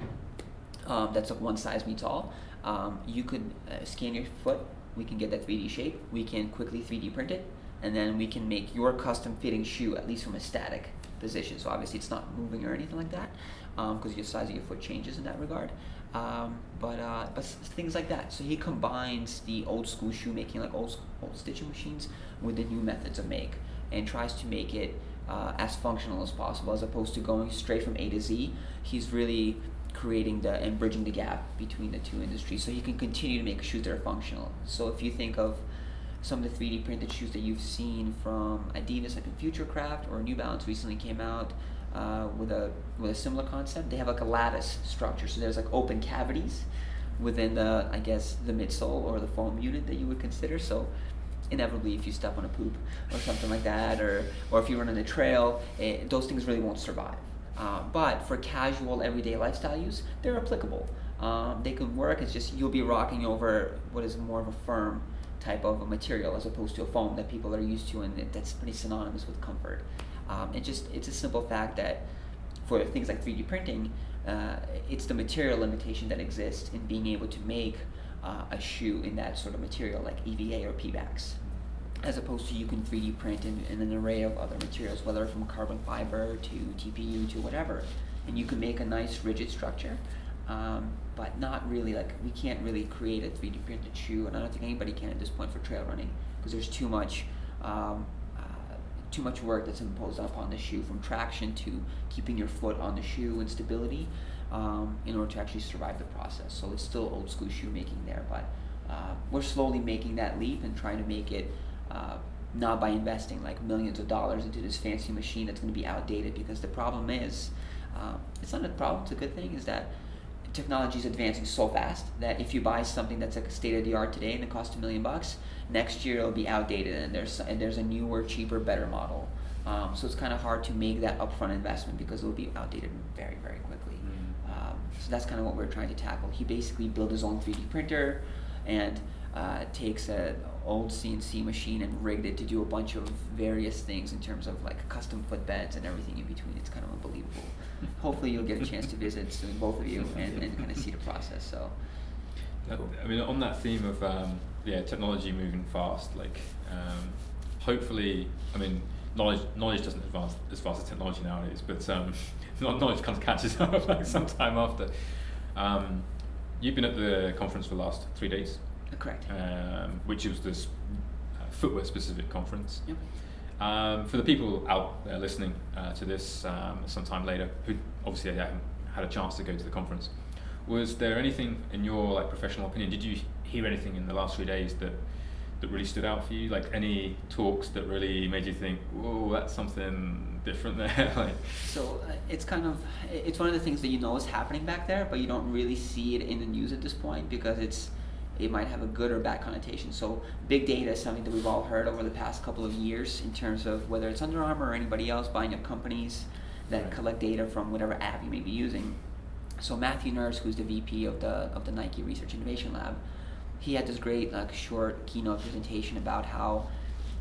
um, that's like one size meets all, um, you could uh, scan your foot. We can get that 3D shape. We can quickly 3D print it, and then we can make your custom fitting shoe at least from a static position. So obviously it's not moving or anything like that, because your size of your foot changes in that regard. Um, but uh, but things like that. So he combines the old school shoemaking, like old, old stitching machines, with the new methods of make, and tries to make it uh, as functional as possible, as opposed to going straight from A to Z. He's really creating the and bridging the gap between the two industries, so he can continue to make shoes that are functional. So if you think of some of the 3D printed shoes that you've seen from Adidas, like a Futurecraft or New Balance recently came out uh, with a with a similar concept. They have like a lattice structure, so there's like open cavities within the I guess the midsole or the foam unit that you would consider. So inevitably, if you step on a poop or something like that, or or if you run on a trail, eh, those things really won't survive. Uh, but for casual everyday lifestyle use, they're applicable. Um, they can work. It's just you'll be rocking over what is more of a firm type of a material as opposed to a foam that people are used to, and it- that's pretty synonymous with comfort. Um, it just it's a simple fact that for things like 3D printing, uh, it's the material limitation that exists in being able to make uh, a shoe in that sort of material, like EVA or Pebax, as opposed to you can 3D print in, in an array of other materials, whether from carbon fiber to TPU to whatever, and you can make a nice rigid structure. Um, but not really like we can't really create a 3D printed shoe, and I don't think anybody can at this point for trail running because there's too much um, uh, too much work that's imposed upon the shoe from traction to keeping your foot on the shoe and stability um, in order to actually survive the process. So it's still old school shoemaking there, but uh, we're slowly making that leap and trying to make it uh, not by investing like millions of dollars into this fancy machine that's going to be outdated. Because the problem is, uh, it's not a problem. It's a good thing. Is that technology is advancing so fast that if you buy something that's like a state of the art today and it costs a million bucks, next year it'll be outdated and there's and there's a newer, cheaper, better model. Um, so it's kind of hard to make that upfront investment because it'll be outdated very, very quickly. So that's kind of what we're trying to tackle. He basically built his own 3D printer and uh, takes an old CNC machine and rigged it to do a bunch of various things in terms of like custom footbeds and everything in between. It's kind of unbelievable. Hopefully, you'll get a chance to visit soon, both of you, and, and kind of see the process. So, That- I mean, on that theme of um, yeah, technology moving fast, like um, hopefully, I mean, knowledge knowledge doesn't advance as fast as technology nowadays, but um, kno- knowledge kind of catches up like sometime after. Um, you've been at the conference for the last three days, correct. um, which was this uh, footwear specific conference. Yep. Um, for the people out there listening uh, to this um, sometime later, who obviously haven't had a chance to go to the conference, was there anything in your like professional opinion? Did you hear anything in the last three days that that really stood out for you? Like any talks that really made you think, "Whoa, that's something different there." like, So uh, it's kind of it's one of the things that you know is happening back there, but you don't really see it in the news at this point because it's it might have a good or bad connotation. So big data is something that we've all heard over the past couple of years in terms of whether it's Under Armour or anybody else buying up companies that Right. collect data from whatever app you may be using. So Matthew Nurse, who's the VP of the of the Nike Research Innovation Lab, he had this great like short keynote presentation about how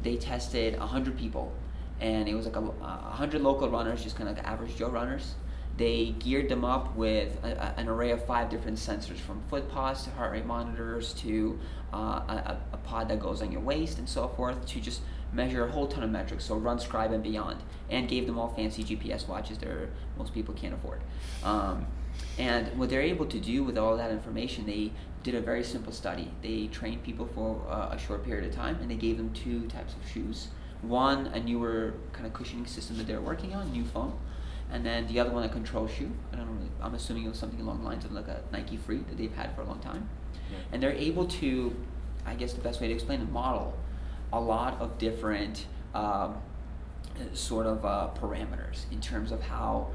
they tested 100 people. And it was like a, a 100 local runners just kind of like average joe runners. They geared them up with a, a- an array of five different sensors from foot pods to heart rate monitors to uh, a, a- a pod that goes on your waist and so forth to just measure a whole ton of metrics. So RunScribe and beyond and gave them all fancy gps watches that most people can't afford. Um, and what they're able to do with all that information, they did a very simple study. They trained people for uh, a short period of time, and they gave them two types of shoes. One, a newer kind of cushioning system that they're working on, new foam, and then the other one, a control shoe. I don't really, I'm assuming it was something along the lines of like a Nike Free that they've had for a long time. Yeah. And they're able to, I guess the best way to explain it, model a lot of different um, sort of uh, parameters in terms of how,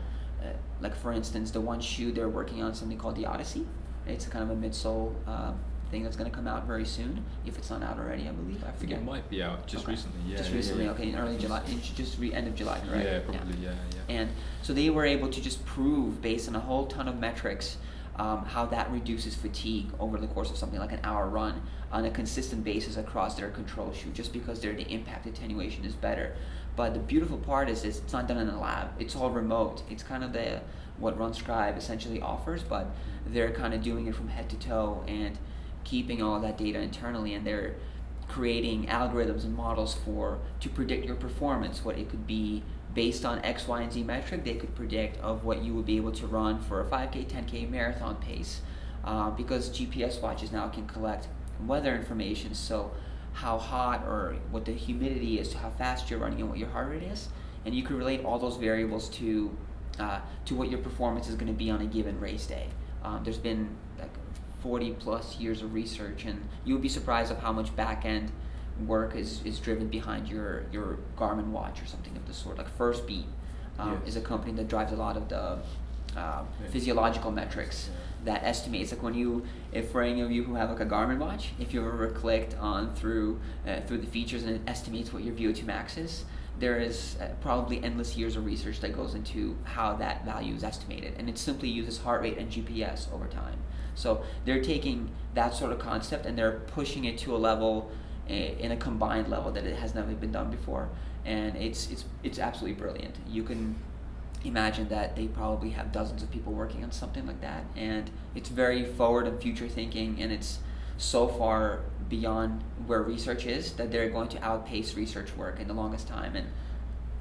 like for instance, the one shoe they're working on something called the Odyssey. It's a kind of a midsole uh, thing that's going to come out very soon, if it's not out already, I believe. I I think it might be out just Okay. recently. Yeah, Just yeah, recently, yeah. okay, in early July, in just re- end of July, right? Yeah, probably. Yeah, yeah. And so they were able to just prove, based on a whole ton of metrics, um, how that reduces fatigue over the course of something like an hour run on a consistent basis across their control shoe, just because their the impact attenuation is better. But the beautiful part is, is it's not done in a lab. It's all remote. It's kind of the what RunScribe essentially offers, but they're kind of doing it from head to toe and keeping all that data internally, and they're creating algorithms and models for to predict your performance, what it could be based on X, Y, and Z metric. They could predict of what you would be able to run for a 5K, 10K marathon pace, uh, because GPS watches now can collect weather information. So how hot or what the humidity is, to how fast you're running, and what your heart rate is, and you can relate all those variables to uh, to what your performance is going to be on a given race day. Um, there's been like 40 plus years of research, and you would be surprised of how much back end work is, is driven behind your, your Garmin watch or something of the sort. Like Firstbeat um, Yes. is a company that drives a lot of the uh, physiological metrics that estimates like when you if for any of you who have like a Garmin watch if you ever clicked on through uh, through the features and it estimates what your VO2 max is there is uh, probably endless years of research that goes into how that value is estimated. And it simply uses heart rate and GPS over time. So they're taking that sort of concept and they're pushing it to a level uh, in a combined level that it has never been done before. And it's it's it's absolutely brilliant. You can imagine that they probably have dozens of people working on something like that and it's very forward and future thinking and it's so far beyond where research is that they're going to outpace research work in the longest time and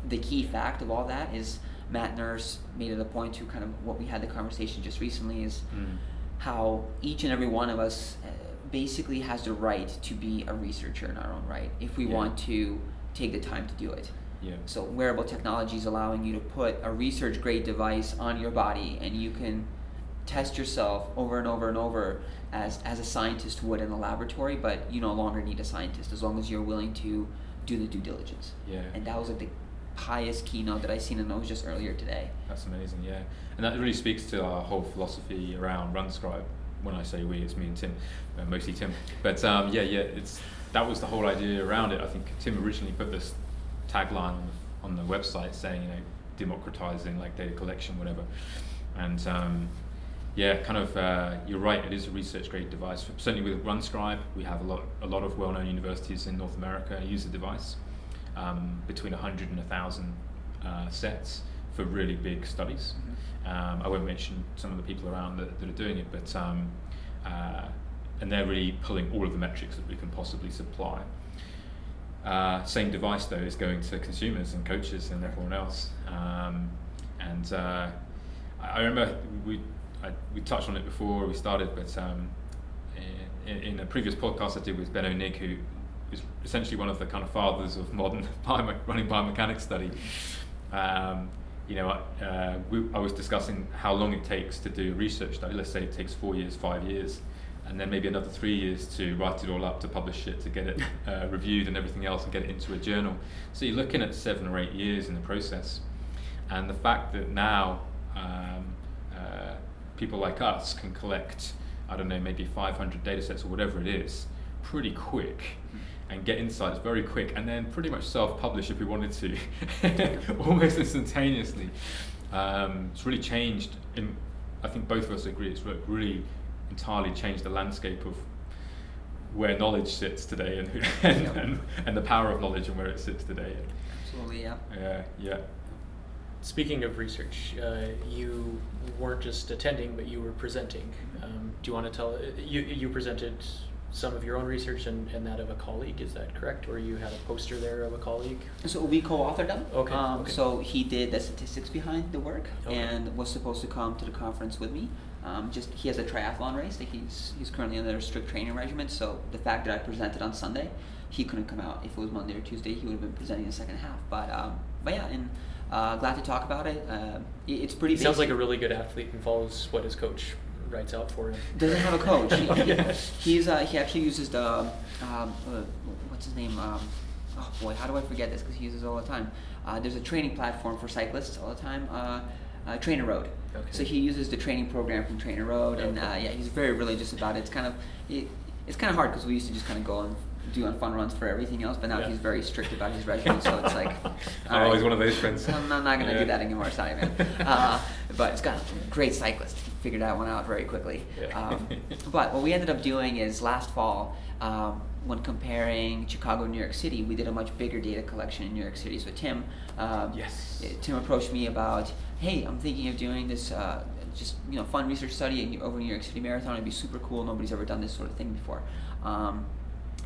the key fact of all that is matt nurse made it a point to kind of what we had the conversation just recently is Mm. how each and every one of us uh, basically has the right to be a researcher in our own right if we Yeah. want to take the time to do it Yeah. so wearable technology is allowing you to put a research grade device on your body and you can test yourself over and over and over as, as a scientist would in a laboratory, but you no longer need a scientist as long as you're willing to do the due diligence. Yeah. And that was like the highest keynote that I seen, and it was just earlier today. That's amazing, yeah. And that really speaks to our whole philosophy around RunScribe. When I say we, it's me and Tim, uh, mostly Tim. But um, yeah, yeah, it's that was the whole idea around it. I think Tim originally put this tagline on the, website saying, you know, democratizing like data collection, whatever. And um, yeah, kind of, uh, you're right. It is a research grade device. Certainly with RunScribe, we have a lot, a lot of well-known universities in North America use the device, um, between 100 and 1,000 uh, sets for really big studies. Um, I won't mention some of the people around that, that are doing it, but um, uh, and they're really pulling all of the metrics that we can possibly supply. Uh, same device though is going to consumers and coaches and everyone else. Um, and uh, I remember we I, we touched on it before we started, but um, in, in a previous podcast I did with Benno Nigg, who is essentially one of the kind of fathers of modern biome- running biomechanics study. Um, you know, uh, we, I was discussing how long it takes to do research study. Let's say it takes four years, five years, and then maybe another three years to write it all up, to publish it, to get it uh, reviewed and everything else, and get it into a journal. So you're looking at seven or eight years in the process. And the fact that now um, uh, people like us can collect, I don't know, maybe 500 data sets or whatever it is, pretty quick and get insights very quick and then pretty much self-publish if we wanted to almost instantaneously um, it's really changed in I think both of us agree it's really entirely changed the landscape of where knowledge sits today and, and, Yep. and, and the power of knowledge and where it sits today Absolutely, yeah. yeah yeah Speaking of research, uh, you weren't just attending, but you were presenting. Um, do you want to tell? You you presented some of your own research and, and that of a colleague. Is that correct? Or you had a poster there of a colleague? So we co-authored them. Okay, Um, okay. So he did the statistics behind the work Okay. and was supposed to come to the conference with me. Um, just he has a triathlon race that he's he's currently under a strict training regimen. So the fact that I presented on Sunday, he couldn't come out. If it was Monday or Tuesday, he would have been presenting the second half. But um, but yeah, and uh, glad to talk about it. Uh, it's pretty. He sounds like a really good athlete and follows what his coach writes out for him. doesn't have a coach. He, he- he's uh, he actually uses the um, uh, what's his name? Um, oh boy, how do I forget this? Because he uses it all the time. Uh, there's a training platform for cyclists all the time. Uh, uh, TrainerRoad. Okay. So he uses the training program from TrainerRoad, and uh, yeah, he's very religious about it. It's kind of it, it's kind of hard because we used to just kind of go and do on fun runs for everything else, but now Yeah. he's very strict about his regimen. so it's like I'm all always one of those friends. I'm not, not gonna Yeah. do that anymore. Sorry, man. Uh, but it's got a great cyclist. He figured that one out very quickly. Yeah. Um, but what we ended up doing is last fall, um, when comparing Chicago and New York City, we did a much bigger data collection in New York City. So Tim, um, Yes. Tim approached me about, hey, I'm thinking of doing this. Uh, just you know, fun research study over New York City Marathon. It'd be super cool. Nobody's ever done this sort of thing before. Um,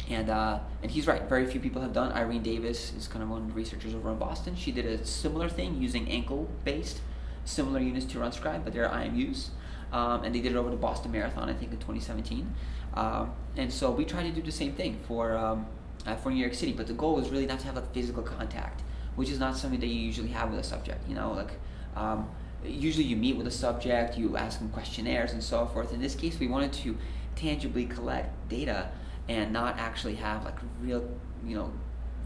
and uh, and he's right. Very few people have done. Irene Davis is kind of one of the researchers over in Boston. She did a similar thing using ankle-based, similar units to RunScribe, but they're IMUs. Um, and they did it over the Boston Marathon, I think, in 2017. Um, and so we tried to do the same thing for um, uh, for New York City. But the goal was really not to have like physical contact, which is not something that you usually have with a subject. You know, like. Um, usually you meet with a subject, you ask them questionnaires and so forth. In this case, we wanted to tangibly collect data and not actually have like real, you know,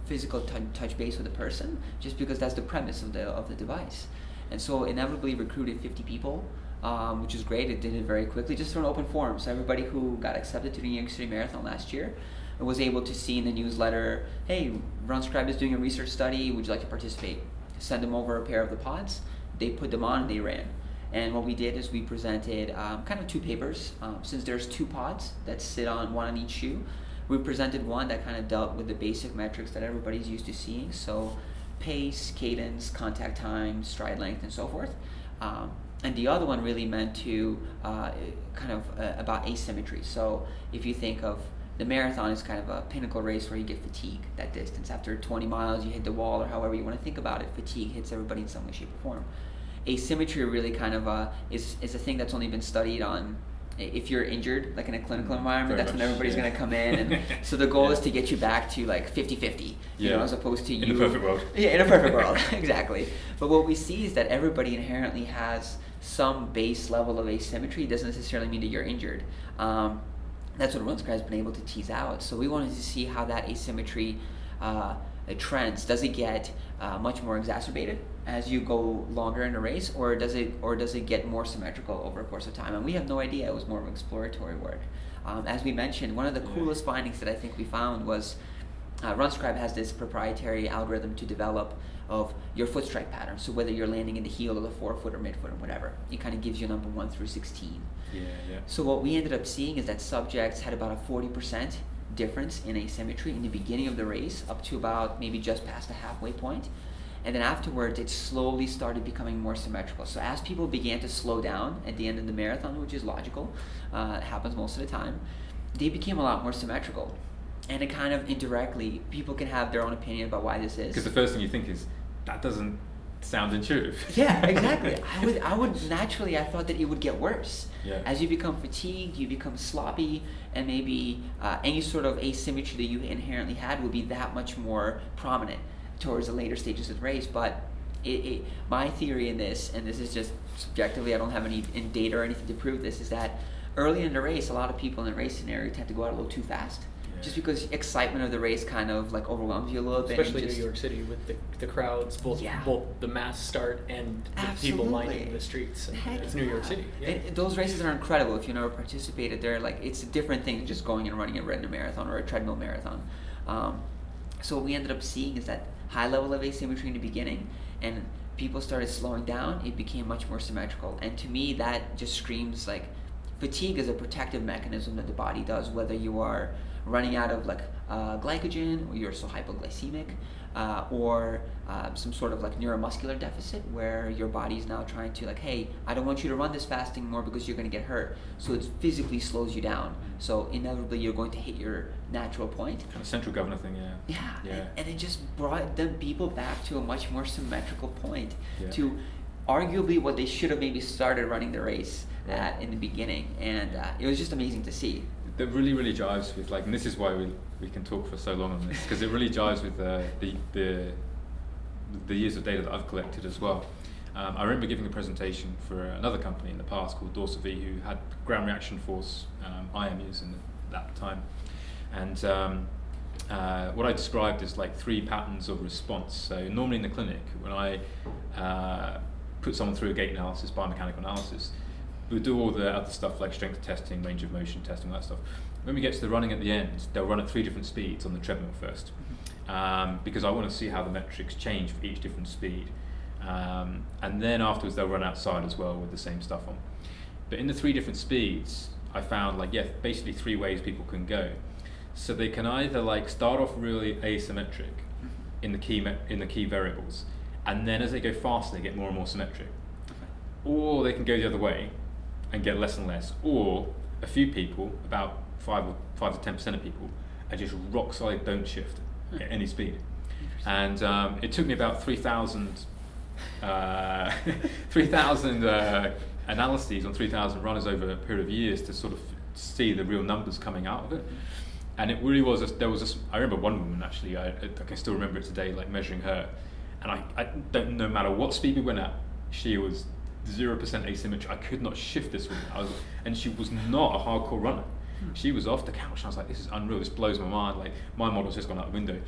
physical touch, touch base with a person, just because that's the premise of the of the device. And so inevitably recruited 50 people, um, which is great. It did it very quickly, just through an open forum. So everybody who got accepted to the New York City Marathon last year was able to see in the newsletter, hey, RunScribe is doing a research study. Would you like to participate? Send them over a pair of the pods. They put them on and they ran. And what we did is we presented um, kind of two papers. Um, since there's two pods that sit on one on each shoe, we presented one that kind of dealt with the basic metrics that everybody's used to seeing. So pace, cadence, contact time, stride length, and so forth. Um, and the other one really meant to uh, kind of uh, about asymmetry. So if you think of the marathon is kind of a pinnacle race where you get fatigue that distance. After 20 miles, you hit the wall, or however you want to think about it. Fatigue hits everybody in some way, shape, or form. Asymmetry really kind of uh, is is a thing that's only been studied on if you're injured, like in a clinical environment, Very that's when everybody's yeah. going to come in. And so the goal Yeah. is to get you back to like 50-50, you know, as opposed to In you. In a perfect world. Yeah, in a perfect world, exactly. But what we see is that everybody inherently has some base level of asymmetry. It doesn't necessarily mean that you're injured. Um, that's what RunScribe has been able to tease out. So we wanted to see how that asymmetry uh, trends, does it get uh, much more exacerbated as you go longer in a race, or does it or does it get more symmetrical over a course of time? And we have no idea. It was more of exploratory work. Um, as we mentioned, one of the coolest findings that I think we found was uh, RunScribe has this proprietary algorithm to develop of your foot strike pattern. So whether you're landing in the heel or the forefoot or midfoot or whatever, it kind of gives you a number one through 16. Yeah, yeah. So what we ended up seeing is that subjects had about a 40% difference in asymmetry in the beginning of the race up to about maybe just past the halfway. And then afterwards, it slowly started becoming more symmetrical. So as people began to slow down at the end of the marathon, which is logical, uh, it happens most of the time, they became a lot more symmetrical. And it kind of indirectly, people can have their own opinion about why this is. Because the first thing you think is that doesn't sound intuitive. Yeah, exactly. I would, I would naturally, I thought that it would get worse. Yeah. As you become fatigued, you become sloppy, and maybe uh, any sort of asymmetry that you inherently had would be that much more prominent towards the later stages of the race. But it, it, my theory in this, and this is just subjectively, I don't have any in data or anything to prove this, is that early in the race, a lot of people in the race scenario tend to go out a little too fast. Yeah. Just because excitement of the race kind of like overwhelms you a little bit. Especially just- New York City with the, the crowds, both Yeah. both the mass start and the people lining the streets. And Heck it's New York. City. Yeah. And those races are incredible. If you never participated, they're like it's a different thing than just going and running a Redner marathon or a treadmill marathon. Um, so what we ended up seeing is that high level of asymmetry in the beginning, and people started slowing down. It became much more symmetrical, and to me, that just screams like fatigue is a protective mechanism that the body does, whether you are running out of like uh, glycogen or you're so hypoglycemic. Uh, or uh, some sort of like neuromuscular deficit where your body is now trying to like, hey, I don't want you to run this fast anymore because you're going to get hurt. So it physically slows you down. So inevitably you're going to hit your natural point. Kind of central governor thing, yeah. Yeah, Yeah. And, and it just brought them people back to a much more symmetrical point Yeah. to arguably what they should have maybe started running the race at in the beginning, and uh, it was just amazing to see. That really really jives with like and this is why we, we can talk for so long on this because it really jives with uh, the the the years of data that I've collected as well. Um, I remember giving a presentation for another company in the past called Dorsavi who had ground reaction force um, IMUs in that time, and um, uh, what I described is like three patterns of response. So normally in the clinic, when I uh, put someone through a gait analysis, biomechanical analysis, we do all the other stuff like strength testing, range of motion testing, all that stuff. When we get to the running at the end, they'll run at three different speeds on the treadmill first, um, because I want to see how the metrics change for each different speed. Um, and then afterwards, they'll run outside as well with the same stuff on. But in the three different speeds, I found like yeah, basically three ways people can go. So they can either like start off really asymmetric in the key me- in the key variables, and then as they go faster, they get more and more symmetric. Or they can go the other way and get less and less. Or a few people, about five or five to ten percent of people, are just rock solid, don't shift at any speed. And um, it took me about three thousand, uh, three thousand uh, analyses on three thousand runners over a period of years to sort of see the real numbers coming out of it. And it really was. A, there was. A I remember one woman actually. I, I can still remember it today. Like measuring her, and I, I don't. No matter what speed we went at, she was zero percent asymmetry. I could not shift this woman. I was, and she was not a hardcore runner. She was off the couch. And I was like, this is unreal. This blows my mind. Like my model's just gone out the window.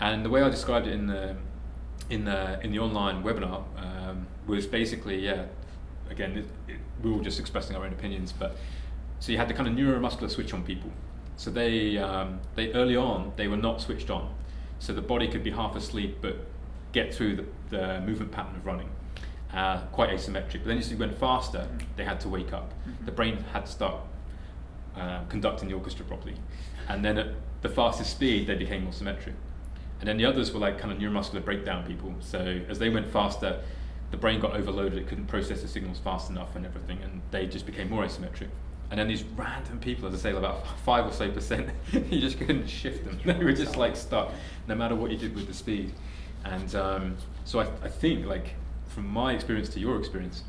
And the way I described it in the in the in the online webinar um, was basically yeah. Again, it, it, we were just expressing our own opinions, but so you had the kind of neuromuscular switch on people. So they um, they early on they were not switched on, so the body could be half asleep but get through the, the movement pattern of running, uh, quite asymmetric. But then as you went faster, they had to wake up. The brain had to start uh, conducting the orchestra properly, and then at the fastest speed they became more symmetric. And then the others were like kind of neuromuscular breakdown people. So as they went faster, the brain got overloaded. It couldn't process the signals fast enough and everything, and they just became more asymmetric. And then these random people, as I say, about five or so percent, you just couldn't shift them. They were just like stuck, no matter what you did with the speed. And um, so I, I think, like, from my experience to your experience,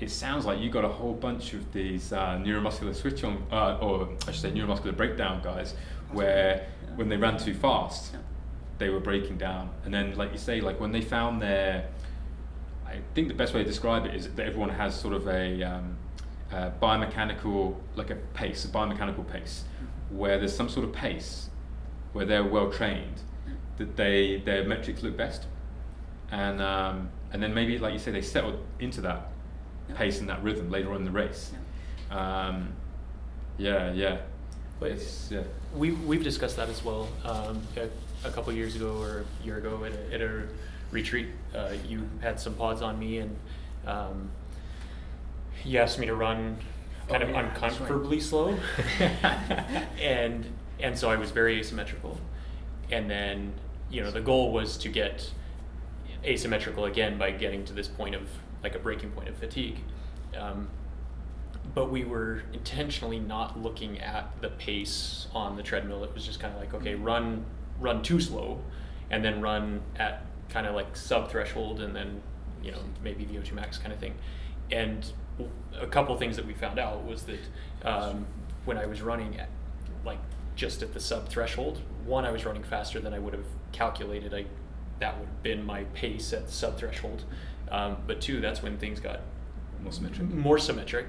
it sounds like you got a whole bunch of these uh, neuromuscular switch on, uh, or I should say neuromuscular breakdown guys, where Yeah. when they ran too fast, Yeah. they were breaking down. And then, like you say, like when they found their, I think the best way to describe it is that everyone has sort of a um, uh, biomechanical, like a pace, a biomechanical pace, where there's some sort of pace where they're well trained. that they their metrics look best, and um, and then maybe like you say they settled into that Yeah. pace and that rhythm later on in the race. Um, yeah, yeah. But It's- yeah. We we've discussed that as well. Um, a, a couple years ago or a year ago at a, at a retreat, uh, you had some pods on me and um, you asked me to run kind Oh, of yeah, that's right. uncomfortably slow, and and so I was very asymmetrical, and then you know the goal was to get asymmetrical again by getting to this point of like a breaking point of fatigue. Um, but we were intentionally not looking at the pace on the treadmill. It was just kind of like, okay, run, run too slow, and then run at kind of like sub threshold, and then you know maybe VO2 max kind of thing. And a couple things that we found out was that um, when I was running at like just at the sub threshold, one, I was running faster than I would have calculated. I that would have been my pace at the sub threshold. Um, but two, that's when things got More symmetric. more symmetric.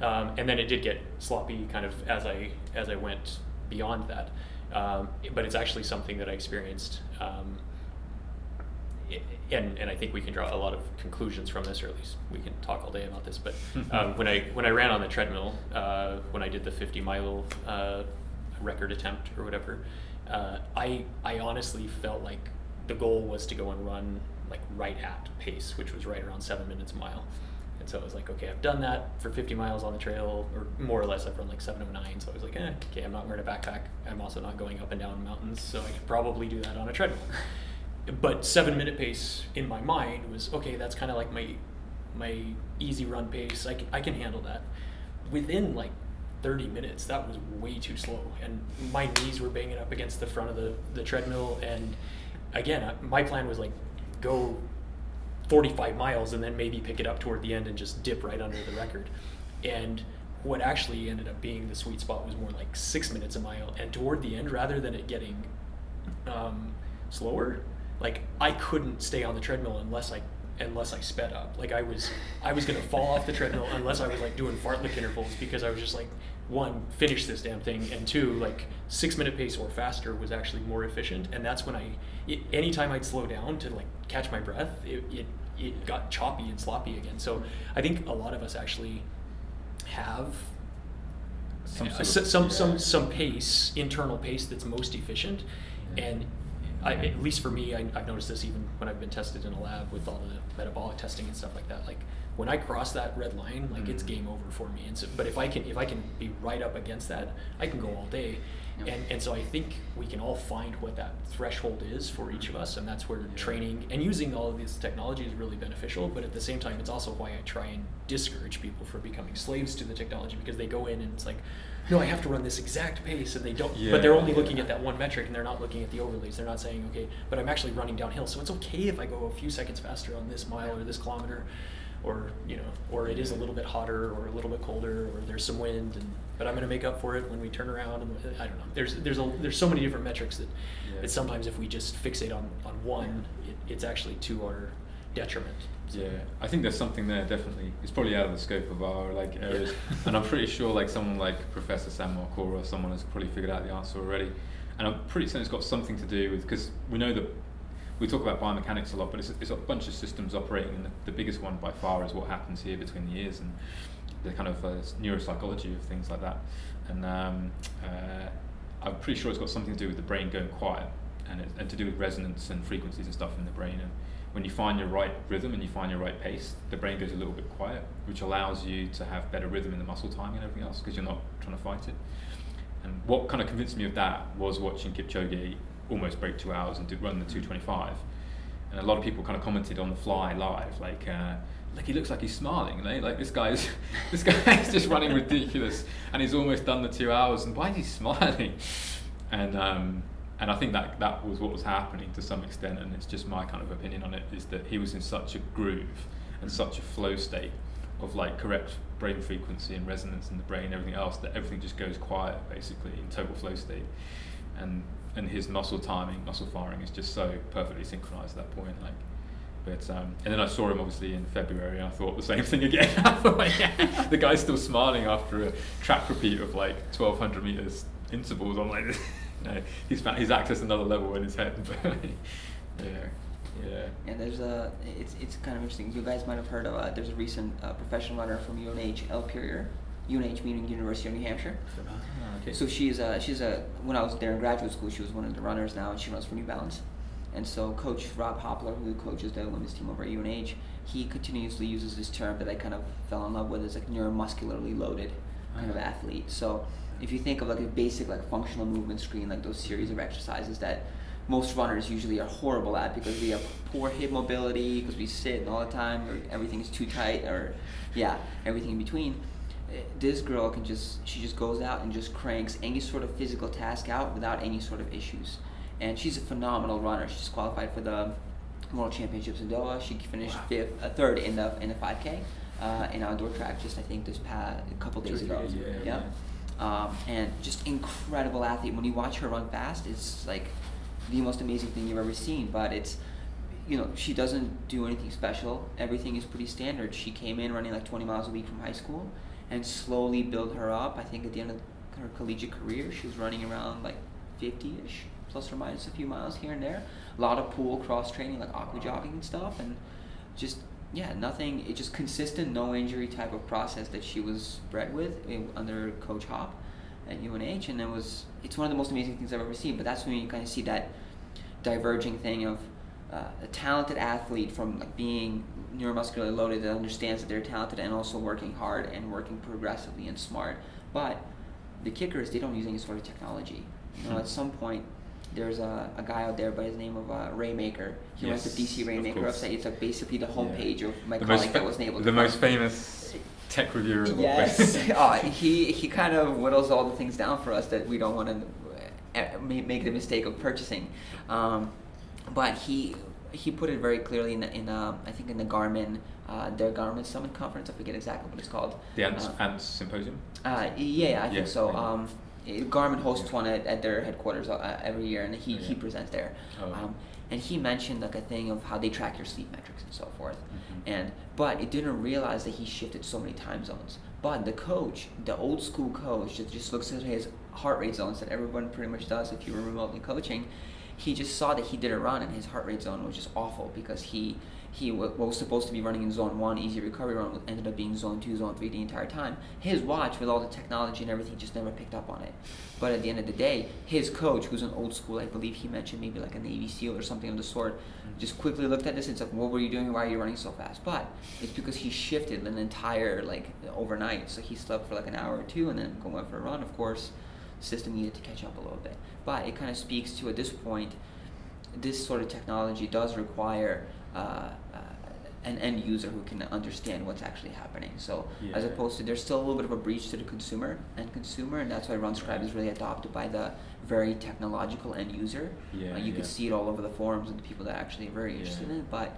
Yeah. Um, and then it did get sloppy kind of as I as I went beyond that. Um, but it's actually something that I experienced. Um, and, and I think we can draw a lot of conclusions from this, or at least we can talk all day about this. But um, when I when I ran on the treadmill, uh, when I did the 50 mile uh, record attempt or whatever, uh, I I honestly felt like the goal was to go and run like right at pace, which was right around seven minutes a mile. And so I was like, okay, I've done that for 50 miles on the trail, or more or less, I've run like 709. So I was like, eh, okay, I'm not wearing a backpack. I'm also not going up and down mountains, so I could probably do that on a treadmill. But seven minute pace in my mind was okay. That's kind of like my my easy run pace. I can, I can handle that. Within like 30 minutes, that was way too slow, and my knees were banging up against the front of the the treadmill. And again, my plan was like go 45 miles and then maybe pick it up toward the end and just dip right under the record. And what actually ended up being the sweet spot was more like six minutes a mile. And toward the end, rather than it getting um, slower, like I couldn't stay on the treadmill unless I unless I sped up. Like I was I was gonna fall off the treadmill unless I was like doing fartlek intervals because I was just like one finish this damn thing and two like six minute pace or faster was actually more efficient and that's when I it, anytime I'd slow down to like catch my breath it, it it got choppy and sloppy again. So I think a lot of us actually have Some sort of- some yeah. some some pace, internal pace that's most efficient, and I, at least for me, I, I've noticed this even when I've been tested in a lab with all the metabolic testing and stuff like that. Like when I cross that red line, like it's Mm. game over for me. And so, but if I can if I can be right up against that, I can go all day. And and so I think we can all find what that threshold is for each of us, and that's where Yeah. training and using all of this technology is really beneficial. But at the same time, it's also why I try and discourage people from becoming slaves to the technology because they go in and it's like, no, I have to run this exact pace, and they don't. but they're Yeah, only looking at that one metric, and they're not looking at the overlays. They're not saying, okay, but I'm actually running downhill, so it's okay if I go a few seconds faster on this mile or this kilometer, or you know, or it is a little bit hotter or a little bit colder, or there's some wind, and but I'm going to make up for it when we turn around. And I don't know. There's there's a there's so many different metrics that Yeah. that sometimes if we just fixate on on one, it, it's actually to our detriment. So- Yeah, I think there's something there. Definitely, it's probably out of the scope of our like areas, and I'm pretty sure like someone like Professor Sam Marcora or someone has probably figured out the answer already, and I'm pretty certain it's got something to do with because we know that we talk about biomechanics a lot, but it's, it's a bunch of systems operating, and the, the biggest one by far is what happens here between the ears and the kind of uh, neuropsychology of things like that, and um, uh, I'm pretty sure it's got something to do with the brain going quiet, and it, and to do with resonance and frequencies and stuff in the brain, and when you find your right rhythm and you find your right pace, the brain goes a little bit quiet, which allows you to have better rhythm in the muscle timing and everything else because you're not trying to fight it. And what kind of convinced me of that was watching Kipchoge almost broke two hours and did run the 225. And a lot of people kind of commented on the fly live, like, uh, like he looks like he's smiling, you know? like this guy's this guy's just running ridiculous, and he's almost done the two hours, and why is he smiling? And um, and I think that that was what was happening to some extent, and it's just my kind of opinion on it is that he was in such a groove and such a flow state of like correct brain frequency and resonance in the brain, everything else that everything just goes quiet basically in total flow state, and and his muscle timing, muscle firing is just so perfectly synchronized at that point, like. But um, and then I saw him obviously in February, and I thought the same thing again. Yeah, the guy's still smiling after a track repeat of like 1,200 meters intervals. I'm like, no, he's fa- he's accessed another level in his head. Yeah, yeah. And there's a, it's, it's kind of interesting. You guys might have heard of, uh, there's a recent uh, professional runner from UNH, El. UNH meaning University of New Hampshire. Ah, okay. So she's a, she's a, when I was there in graduate school, she was one of the runners now, and she runs for New Balance. And so Coach Rob Hoppler, who coaches the women's team over at UNH, he continuously uses this term that I kind of fell in love with as like neuromuscularly loaded kind of Ah. athlete. So if you think of like a basic like functional movement screen, like those series of exercises that most runners usually are horrible at because we have poor hip mobility, because we sit all the time, or everything is too tight, or yeah, everything in between. This girl can just she just goes out and just cranks any sort of physical task out without any sort of issues, and she's a phenomenal runner. She's qualified for the World Championships in Doha. She finished fifth, uh, third in the in the 5K uh, in outdoor track just I think this past a couple days ago. days, yeah, yeah. Um, and just incredible athlete. When you watch her run fast, it's like the most amazing thing you've ever seen. But it's, you know, she doesn't do anything special. Everything is pretty standard. She came in running like 20 miles a week from high school, and slowly build her up. I think at the end of her collegiate career, she was running around like 50ish, plus or minus a few miles here and there. A lot of pool cross training, like aqua jogging and stuff, and just yeah, nothing. It just consistent, no injury type of process that she was bred with eh, under Coach Hop at UNH, and it was it's one of the most amazing things I've ever seen. But that's when you kind of see that diverging thing of uh, a talented athlete from like being neuromuscularly loaded that understands that they're talented and also working hard and working progressively and smart. But the kicker is they don't use any sort of technology. You know, Hmm. at some point, there's a, a guy out there by the name of uh, Rainmaker. He runs the Yes, DC Rainmaker website. It's like basically the Yeah. homepage of my the colleague most that wasn't able to. the most famous tech reviewer. Yes, uh, he he kind of whittles all the things down for us that we don't want to make the mistake of purchasing. Um, but he he put it very clearly in the, in uh, I think in the Garmin uh, their Garmin Summit conference. I forget exactly what it's called. the Ants, Uh, Ants Symposium. uh, yeah, I Yeah, think so. yeah. Um, eh, Garmin hosts one at, at their headquarters uh, every year, and he, Oh, he presents there. Oh. Um, and he mentioned like a thing of how they track your sleep metrics and so forth. Mhm. And but it didn't realize that he shifted so many time zones. But the coach, the old school coach, just, just looks at his heart rate zones that everyone pretty much does if you were remotely coaching. He just saw that he did a run and his heart rate zone was just awful because he he what was supposed to be running in zone one, easy recovery run, ended up being zone two, zone three the entire time. His watch, with all the technology and everything, just never picked up on it. But at the end of the day, his coach, who's an old school, I believe he mentioned maybe like a Navy SEAL or something of the sort, mm-hmm. just quickly looked at this and said, "What were you doing? Why are you running so fast?" But it's because he shifted an entire like overnight. So he slept for like an hour or two and then went for a run. Of course, system needed to catch up a little bit. But it kind of speaks to at this point this sort of technology does require uh, uh, an end user who can understand what's actually happening. So as opposed to there's still a little bit of a breach to the consumer and consumer, and that's why RunScribe is really adopted by the very technological end user. Yeah, uh, you yeah. can see it all over the forums and the people that are actually very interested Yeah. in it. But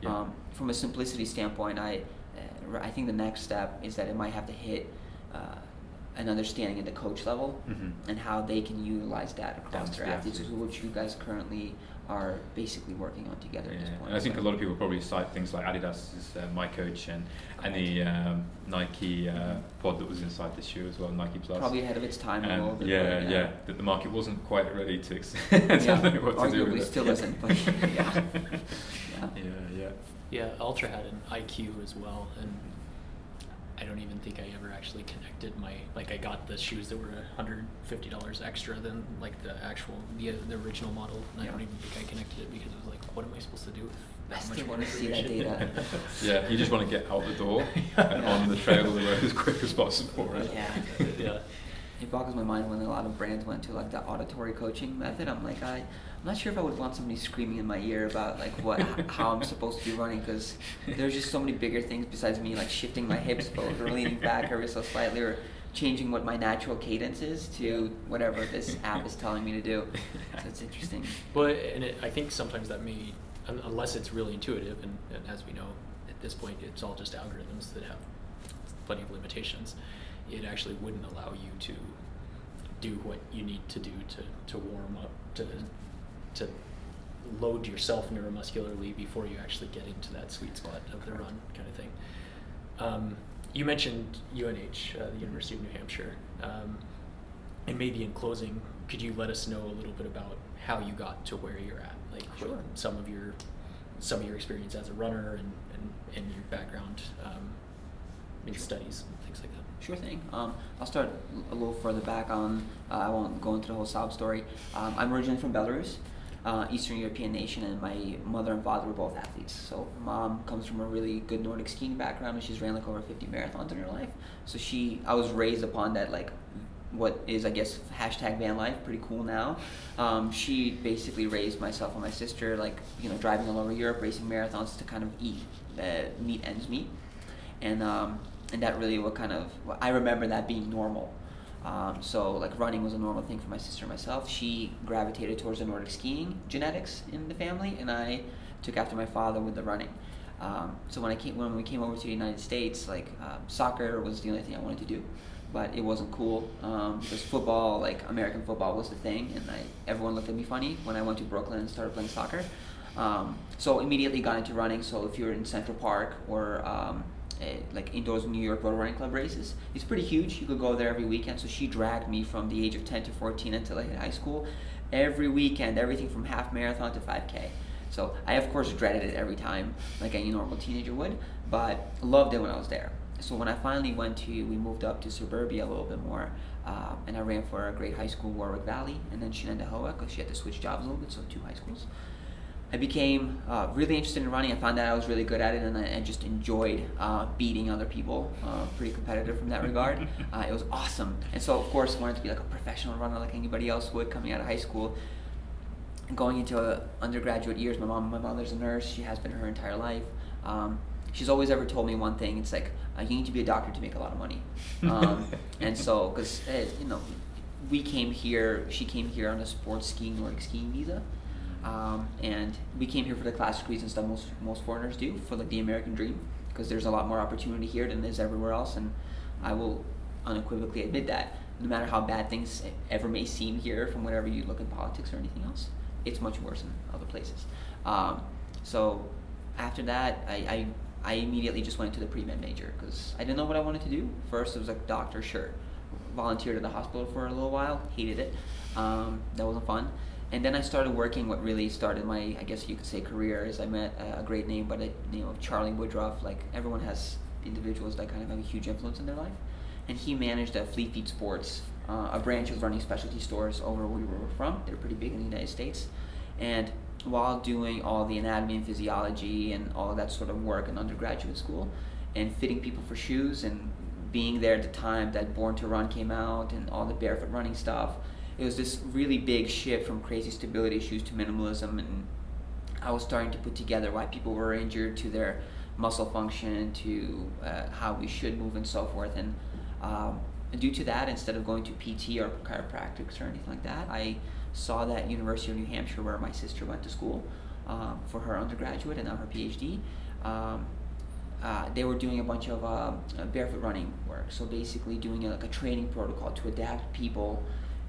Yeah. um, from a simplicity standpoint, I uh, I think the next step is that it might have to hit. An understanding at the coach level Mhm. and how they can utilize that across Down their the athletes, athlete. which you guys currently are basically working on together at this point. and I think a lot of people probably cite things like Adidas's uh, miCoach and and the um, Nike uh, pod that was inside the shoe as well, Nike Plus. Probably ahead of its time a And yeah, but, yeah, that the market wasn't quite ready to, ex- Yeah, to know what to do arguably with it. still isn't, but yeah. Yeah. yeah, yeah. Yeah, Altra had an IQ as well, and I don't even think I ever actually connected my like I got the shoes that were hundred fifty dollars extra than like the actual the the original model, and I don't even think I connected it because it was like, what am I supposed to do? With I that still much wanna see that data. yeah, you just want to get out the door and Yeah. on the trail of the road as quick as possible, right? Yeah. yeah. It boggles my mind when a lot of brands went to like the auditory coaching method. I'm like, I, I'm not sure if I would want somebody screaming in my ear about like what, how I'm supposed to be running because there's just so many bigger things besides me like shifting my hips both or leaning back ever so slightly or changing what my natural cadence is to whatever this app is telling me to do. So it's interesting. Well, and it, I think sometimes that may, unless it's really intuitive, and, and as we know, at this point, it's all just algorithms that have plenty of limitations. It actually wouldn't allow you to do what you need to do to, to warm up, to, to load yourself neuromuscularly before you actually get into that sweet spot of the run kind of thing. Um, you mentioned UNH, uh, the University of New Hampshire. Um, and maybe in closing, could you let us know a little bit about how you got to where you're at? Like Sure. some of your some of your experience as a runner and, and, and your background um, in studies and things like that. Sure thing. Um, I'll start a little further back on. Uh, I won't go into the whole sob story. Um, I'm originally from Belarus, uh, Eastern European nation, and my mother and father were both athletes. So mom comes from a really good Nordic skiing background, and she's ran like over 50 marathons in her life. So she, I was raised upon that like what is I guess hashtag van life, pretty cool now. Um, she basically raised myself and my sister like you know driving all over Europe, racing marathons to kind of eat, uh, meet ends meet, and um, and that really what kind of I remember that being normal. Um, so like running was a normal thing for my sister and myself. She gravitated towards the Nordic skiing genetics in the family, and I took after my father with the running. Um, so when I came when we came over to the United States, like um, soccer was the only thing I wanted to do, but it wasn't cool um, because football, like American football, was the thing, and I everyone looked at me funny when I went to Brooklyn and started playing soccer. Um, so immediately got into running. So if you're in Central Park or like indoors New York Road Running Club races, it's pretty huge. You could go there every weekend. So she dragged me from the age of 10 to 14 until I hit high school. Every weekend, everything from half marathon to 5K. So I of course dreaded it every time, like any normal teenager would, but loved it when I was there. So when I finally went to, we moved up to suburbia a little bit more, uh, and I ran for a great high school, Warwick Valley, and then Shenandoah, because she had to switch jobs a little bit, so two high schools. I became uh, really interested in running. I found out I was really good at it, and I, I just enjoyed uh, beating other people. Uh, pretty competitive from that regard. Uh, it was awesome, and so of course wanted to be like a professional runner, like anybody else would coming out of high school. And going into uh, undergraduate years, my mom, my mother's a nurse. She has been her entire life. Um, she's always ever told me one thing. It's like uh, you need to be a doctor to make a lot of money. Um, and so, because uh, you know, we came here. She came here on a sports skiing, Nordic skiing visa. Um, and we came here for the classic reasons that most most foreigners do for like the American dream, because there's a lot more opportunity here than there's everywhere else, and I will unequivocally admit that. No matter how bad things ever may seem here, from whenever you look in politics or anything else, it's much worse in other places. Um, so after that, I, I I immediately just went to the pre med major because I didn't know what I wanted to do. First, it was like doctor, sure. Volunteered at the hospital for a little while, hated it. Um, that wasn't fun and then I started working. What really started my, I guess you could say, career is I met a great name by the name of Charlie Woodruff. Like everyone has individuals that kind of have a huge influence in their life, and he managed a Fleet Feet Sports, uh, a branch of running specialty stores over where we were from. They're pretty big in the United States, and while doing all the anatomy and physiology and all that sort of work in undergraduate school, and fitting people for shoes and being there at the time that Born to Run came out and all the barefoot running stuff it was this really big shift from crazy stability issues to minimalism and i was starting to put together why people were injured to their muscle function to uh, how we should move and so forth. And um, due to that instead of going to pt or chiropractics or anything like that i saw that university of new hampshire where my sister went to school um, for her undergraduate and now her phd um, uh, they were doing a bunch of uh, barefoot running work. So basically doing a, like a training protocol to adapt people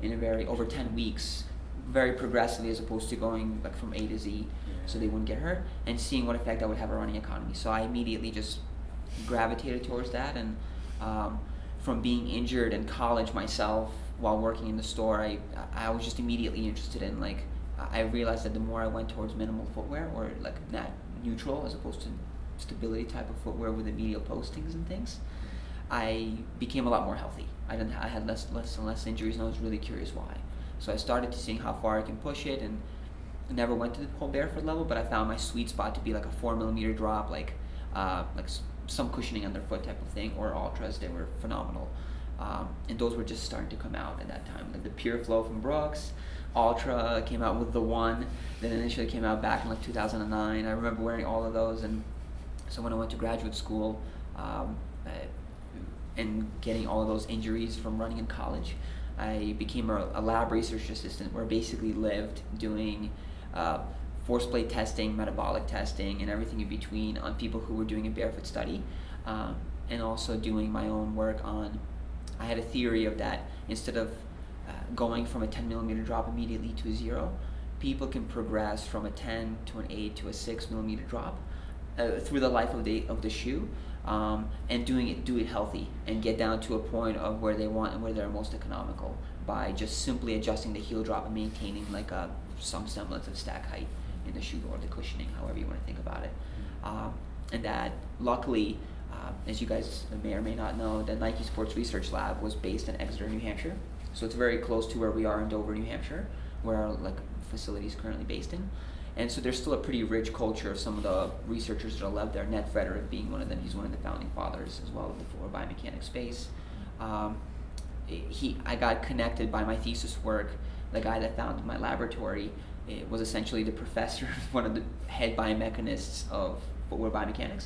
in a very over 10 weeks very progressively as opposed to going like from A to Z so they wouldn't get hurt and seeing what effect that would have on running economy. So I immediately just gravitated towards that and um, from being injured in college myself while working in the store, I, I was just immediately interested in like, I realized that the more I went towards minimal footwear or like that neutral as opposed to stability type of footwear with the medial postings and things, I became a lot more healthy. I didn't. I had less, less and less injuries, and I was really curious why. So I started to seeing how far I can push it, and never went to the whole barefoot level, but I found my sweet spot to be like a four millimeter drop, like uh, like some cushioning underfoot type of thing, or Altras. They were phenomenal, um, and those were just starting to come out at that time. Like the Pure Flow from Brooks, Altra came out with the one that initially came out back in like 2009. I remember wearing all of those, and so when I went to graduate school. Um, I, and getting all of those injuries from running in college. I became a, a lab research assistant where I basically lived doing uh, force plate testing, metabolic testing, and everything in between on people who were doing a barefoot study, um, and also doing my own work on. I had a theory of that instead of uh, going from a 10 millimeter drop immediately to a zero, people can progress from a 10 to an 8 to a 6 millimeter drop uh, through the life of the of the shoe um, and doing it do it healthy and get down to a point of where they want and where they're most economical by just simply adjusting the heel drop and maintaining like a some semblance of stack height in the shoe or the cushioning, however you want to think about it. Um, and that luckily, uh, as you guys may or may not know, the Nike Sports Research Lab was based in Exeter, New Hampshire. So it's very close to where we are in Dover, New Hampshire, where our like facility is currently based in. And so there's still a pretty rich culture of some of the researchers that are left there. Ned Frederick being one of them. He's one of the founding fathers as well of the footwear biomechanics space. Um, he, I got connected by my thesis work. The guy that founded my laboratory it was essentially the professor, one of the head biomechanists of footwear biomechanics.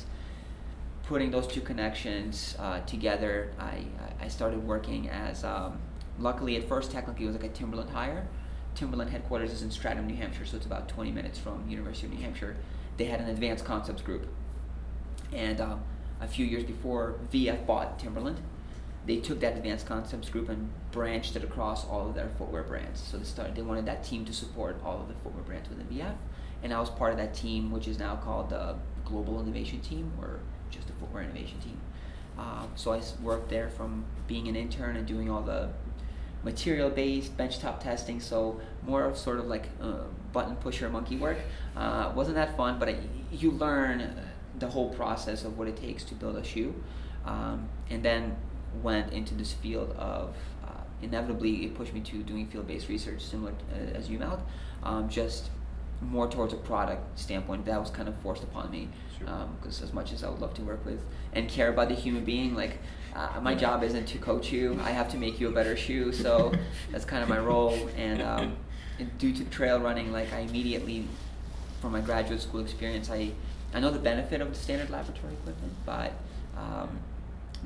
Putting those two connections uh, together, I, I started working as, um, luckily at first technically it was like a Timberland hire. Timberland headquarters is in Stratham, New Hampshire, so it's about 20 minutes from University of New Hampshire. They had an advanced concepts group. And um, a few years before VF bought Timberland, they took that advanced concepts group and branched it across all of their footwear brands. So they started, they wanted that team to support all of the footwear brands within VF, and I was part of that team, which is now called the Global Innovation Team or just the Footwear Innovation Team. Um, so I worked there from being an intern and doing all the material-based benchtop testing. So more of sort of like uh, button pusher monkey work. Uh, wasn't that fun, but I, you learn the whole process of what it takes to build a shoe, um, and then went into this field of uh, inevitably it pushed me to doing field-based research similar to, uh, as UMALT, um, just more towards a product standpoint. That was kind of forced upon me because Sure. um, as much as I would love to work with and care about the human being, like uh, my job isn't to coach you. I have to make you a better shoe. So that's kind of my role. And, um, and due to trail running, like I immediately, from my graduate school experience, I I know the benefit of the standard laboratory equipment, but um,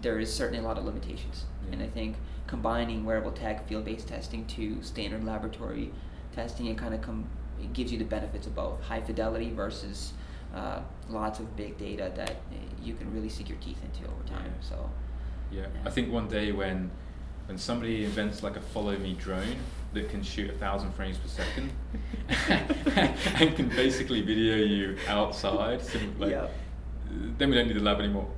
there is certainly a lot of limitations. And I think combining wearable tech, field-based testing to standard laboratory testing, it kind of com- it gives you the benefits of both high fidelity versus uh, lots of big data that uh, you can really sink your teeth into over time. So Yeah. I think one day when when somebody invents like a follow me drone that can shoot a thousand frames per second and can basically video you outside, sim- like, Yep. then we don't need the lab anymore.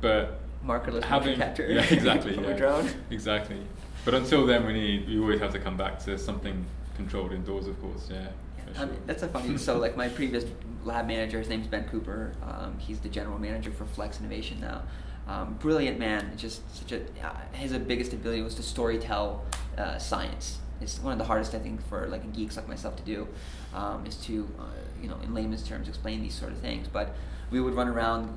But markerless having capture. yeah exactly from yeah, a drone. exactly. But until then, we need we always have to come back to something controlled indoors, of course. Yeah, mean, sure. that's a funny. So, like my previous lab manager, his name's Ben Cooper. Um, he's the general manager for Flex Innovation now. Um, brilliant man. Just such a. Uh, his biggest ability was to storytell uh, science. It's one of the hardest I think for like geeks like myself to do, um, is to, uh, you know, in layman's terms, explain these sort of things. But we would run around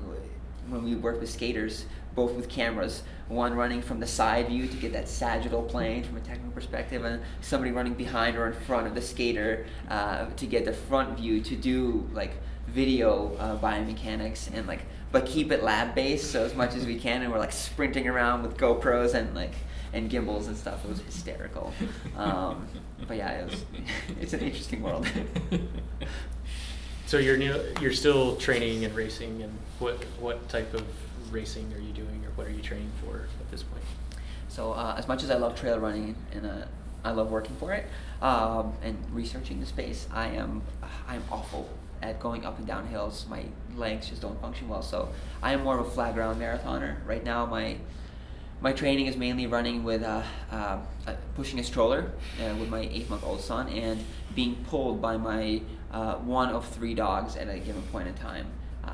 when we worked with skaters, both with cameras, one running from the side view to get that sagittal plane from a technical perspective, and somebody running behind or in front of the skater uh, to get the front view to do like video uh, biomechanics and like, but keep it lab based so as much as we can, and we're like sprinting around with GoPros and like and gimbals and stuff. It was hysterical. Um, but yeah, it was. It's an interesting world. So you're new, you're still training and racing, and what what type of racing are you doing, or what are you training for at this point? So uh, as much as I love trail running and uh, I love working for it um, and researching the space, I am I'm awful at going up and down hills. My legs just don't function well. So I am more of a flat ground marathoner. Right now, my my training is mainly running with uh, uh, pushing a stroller uh, with my eight month old son and being pulled by my uh, one of three dogs at a given point in time.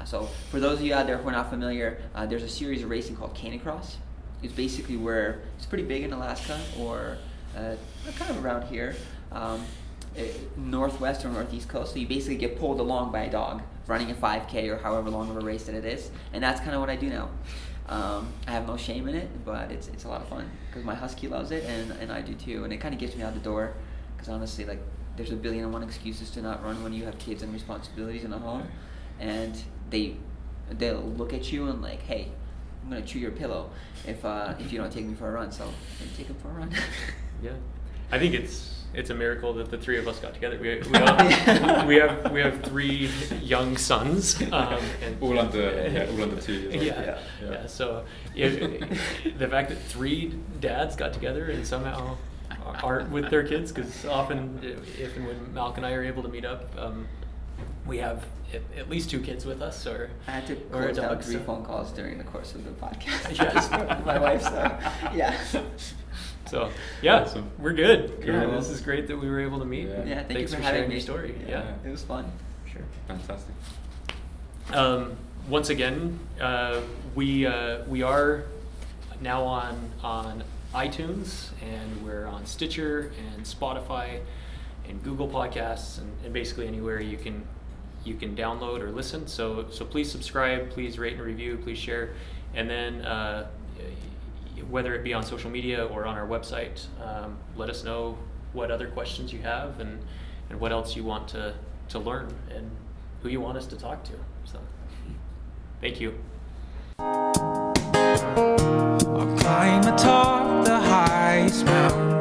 So for those of you out there who are not familiar, there's a series of racing called Canicross. It's basically where it's pretty big in Alaska or kind of around here, um, northwest or northeast coast. So you basically get pulled along by a dog running a 5K or however long of a race that it is, and that's kind of what I do now. Um, I have no shame in it, but it's, it's a lot of fun because my husky loves it and, and I do too, and it kind of gets me out the door. Because honestly, like there's a billion and one excuses to not run when you have kids and responsibilities in a home, and they they'll look at you and like, hey, I'm gonna chew your pillow if uh, if you don't take me for a run. So take him for a run. Yeah, I think it's it's a miracle that the three of us got together. We we, all, we have we have three young sons, um, and All under- yeah, all under two years old. Yeah, Yeah. yeah. Yeah. So if, the fact that three dads got together and somehow aren't with their kids, because often if and when Malk and I are able to meet up, um, we have at, at least two kids with us, or I had to or a close down three so- phone calls during the course of the podcast. Yeah. Just for my wife, so yeah. So yeah, Awesome. we're good. Cool. Yeah, this is great that we were able to meet. Yeah. Yeah, thank Thanks you for, for having sharing me. your story. Yeah. it was fun. Sure. Fantastic. Um, once again, uh, we uh, we are now on on iTunes and we're on Stitcher and Spotify and Google Podcasts and, and basically anywhere you can you can download or listen. So so please subscribe, please rate and review, please share, and then uh, whether it be on social media or on our website, um, let us know what other questions you have and and what else you want to to learn and who you want us to talk to. So thank you. I'll climb atop the highest mountain.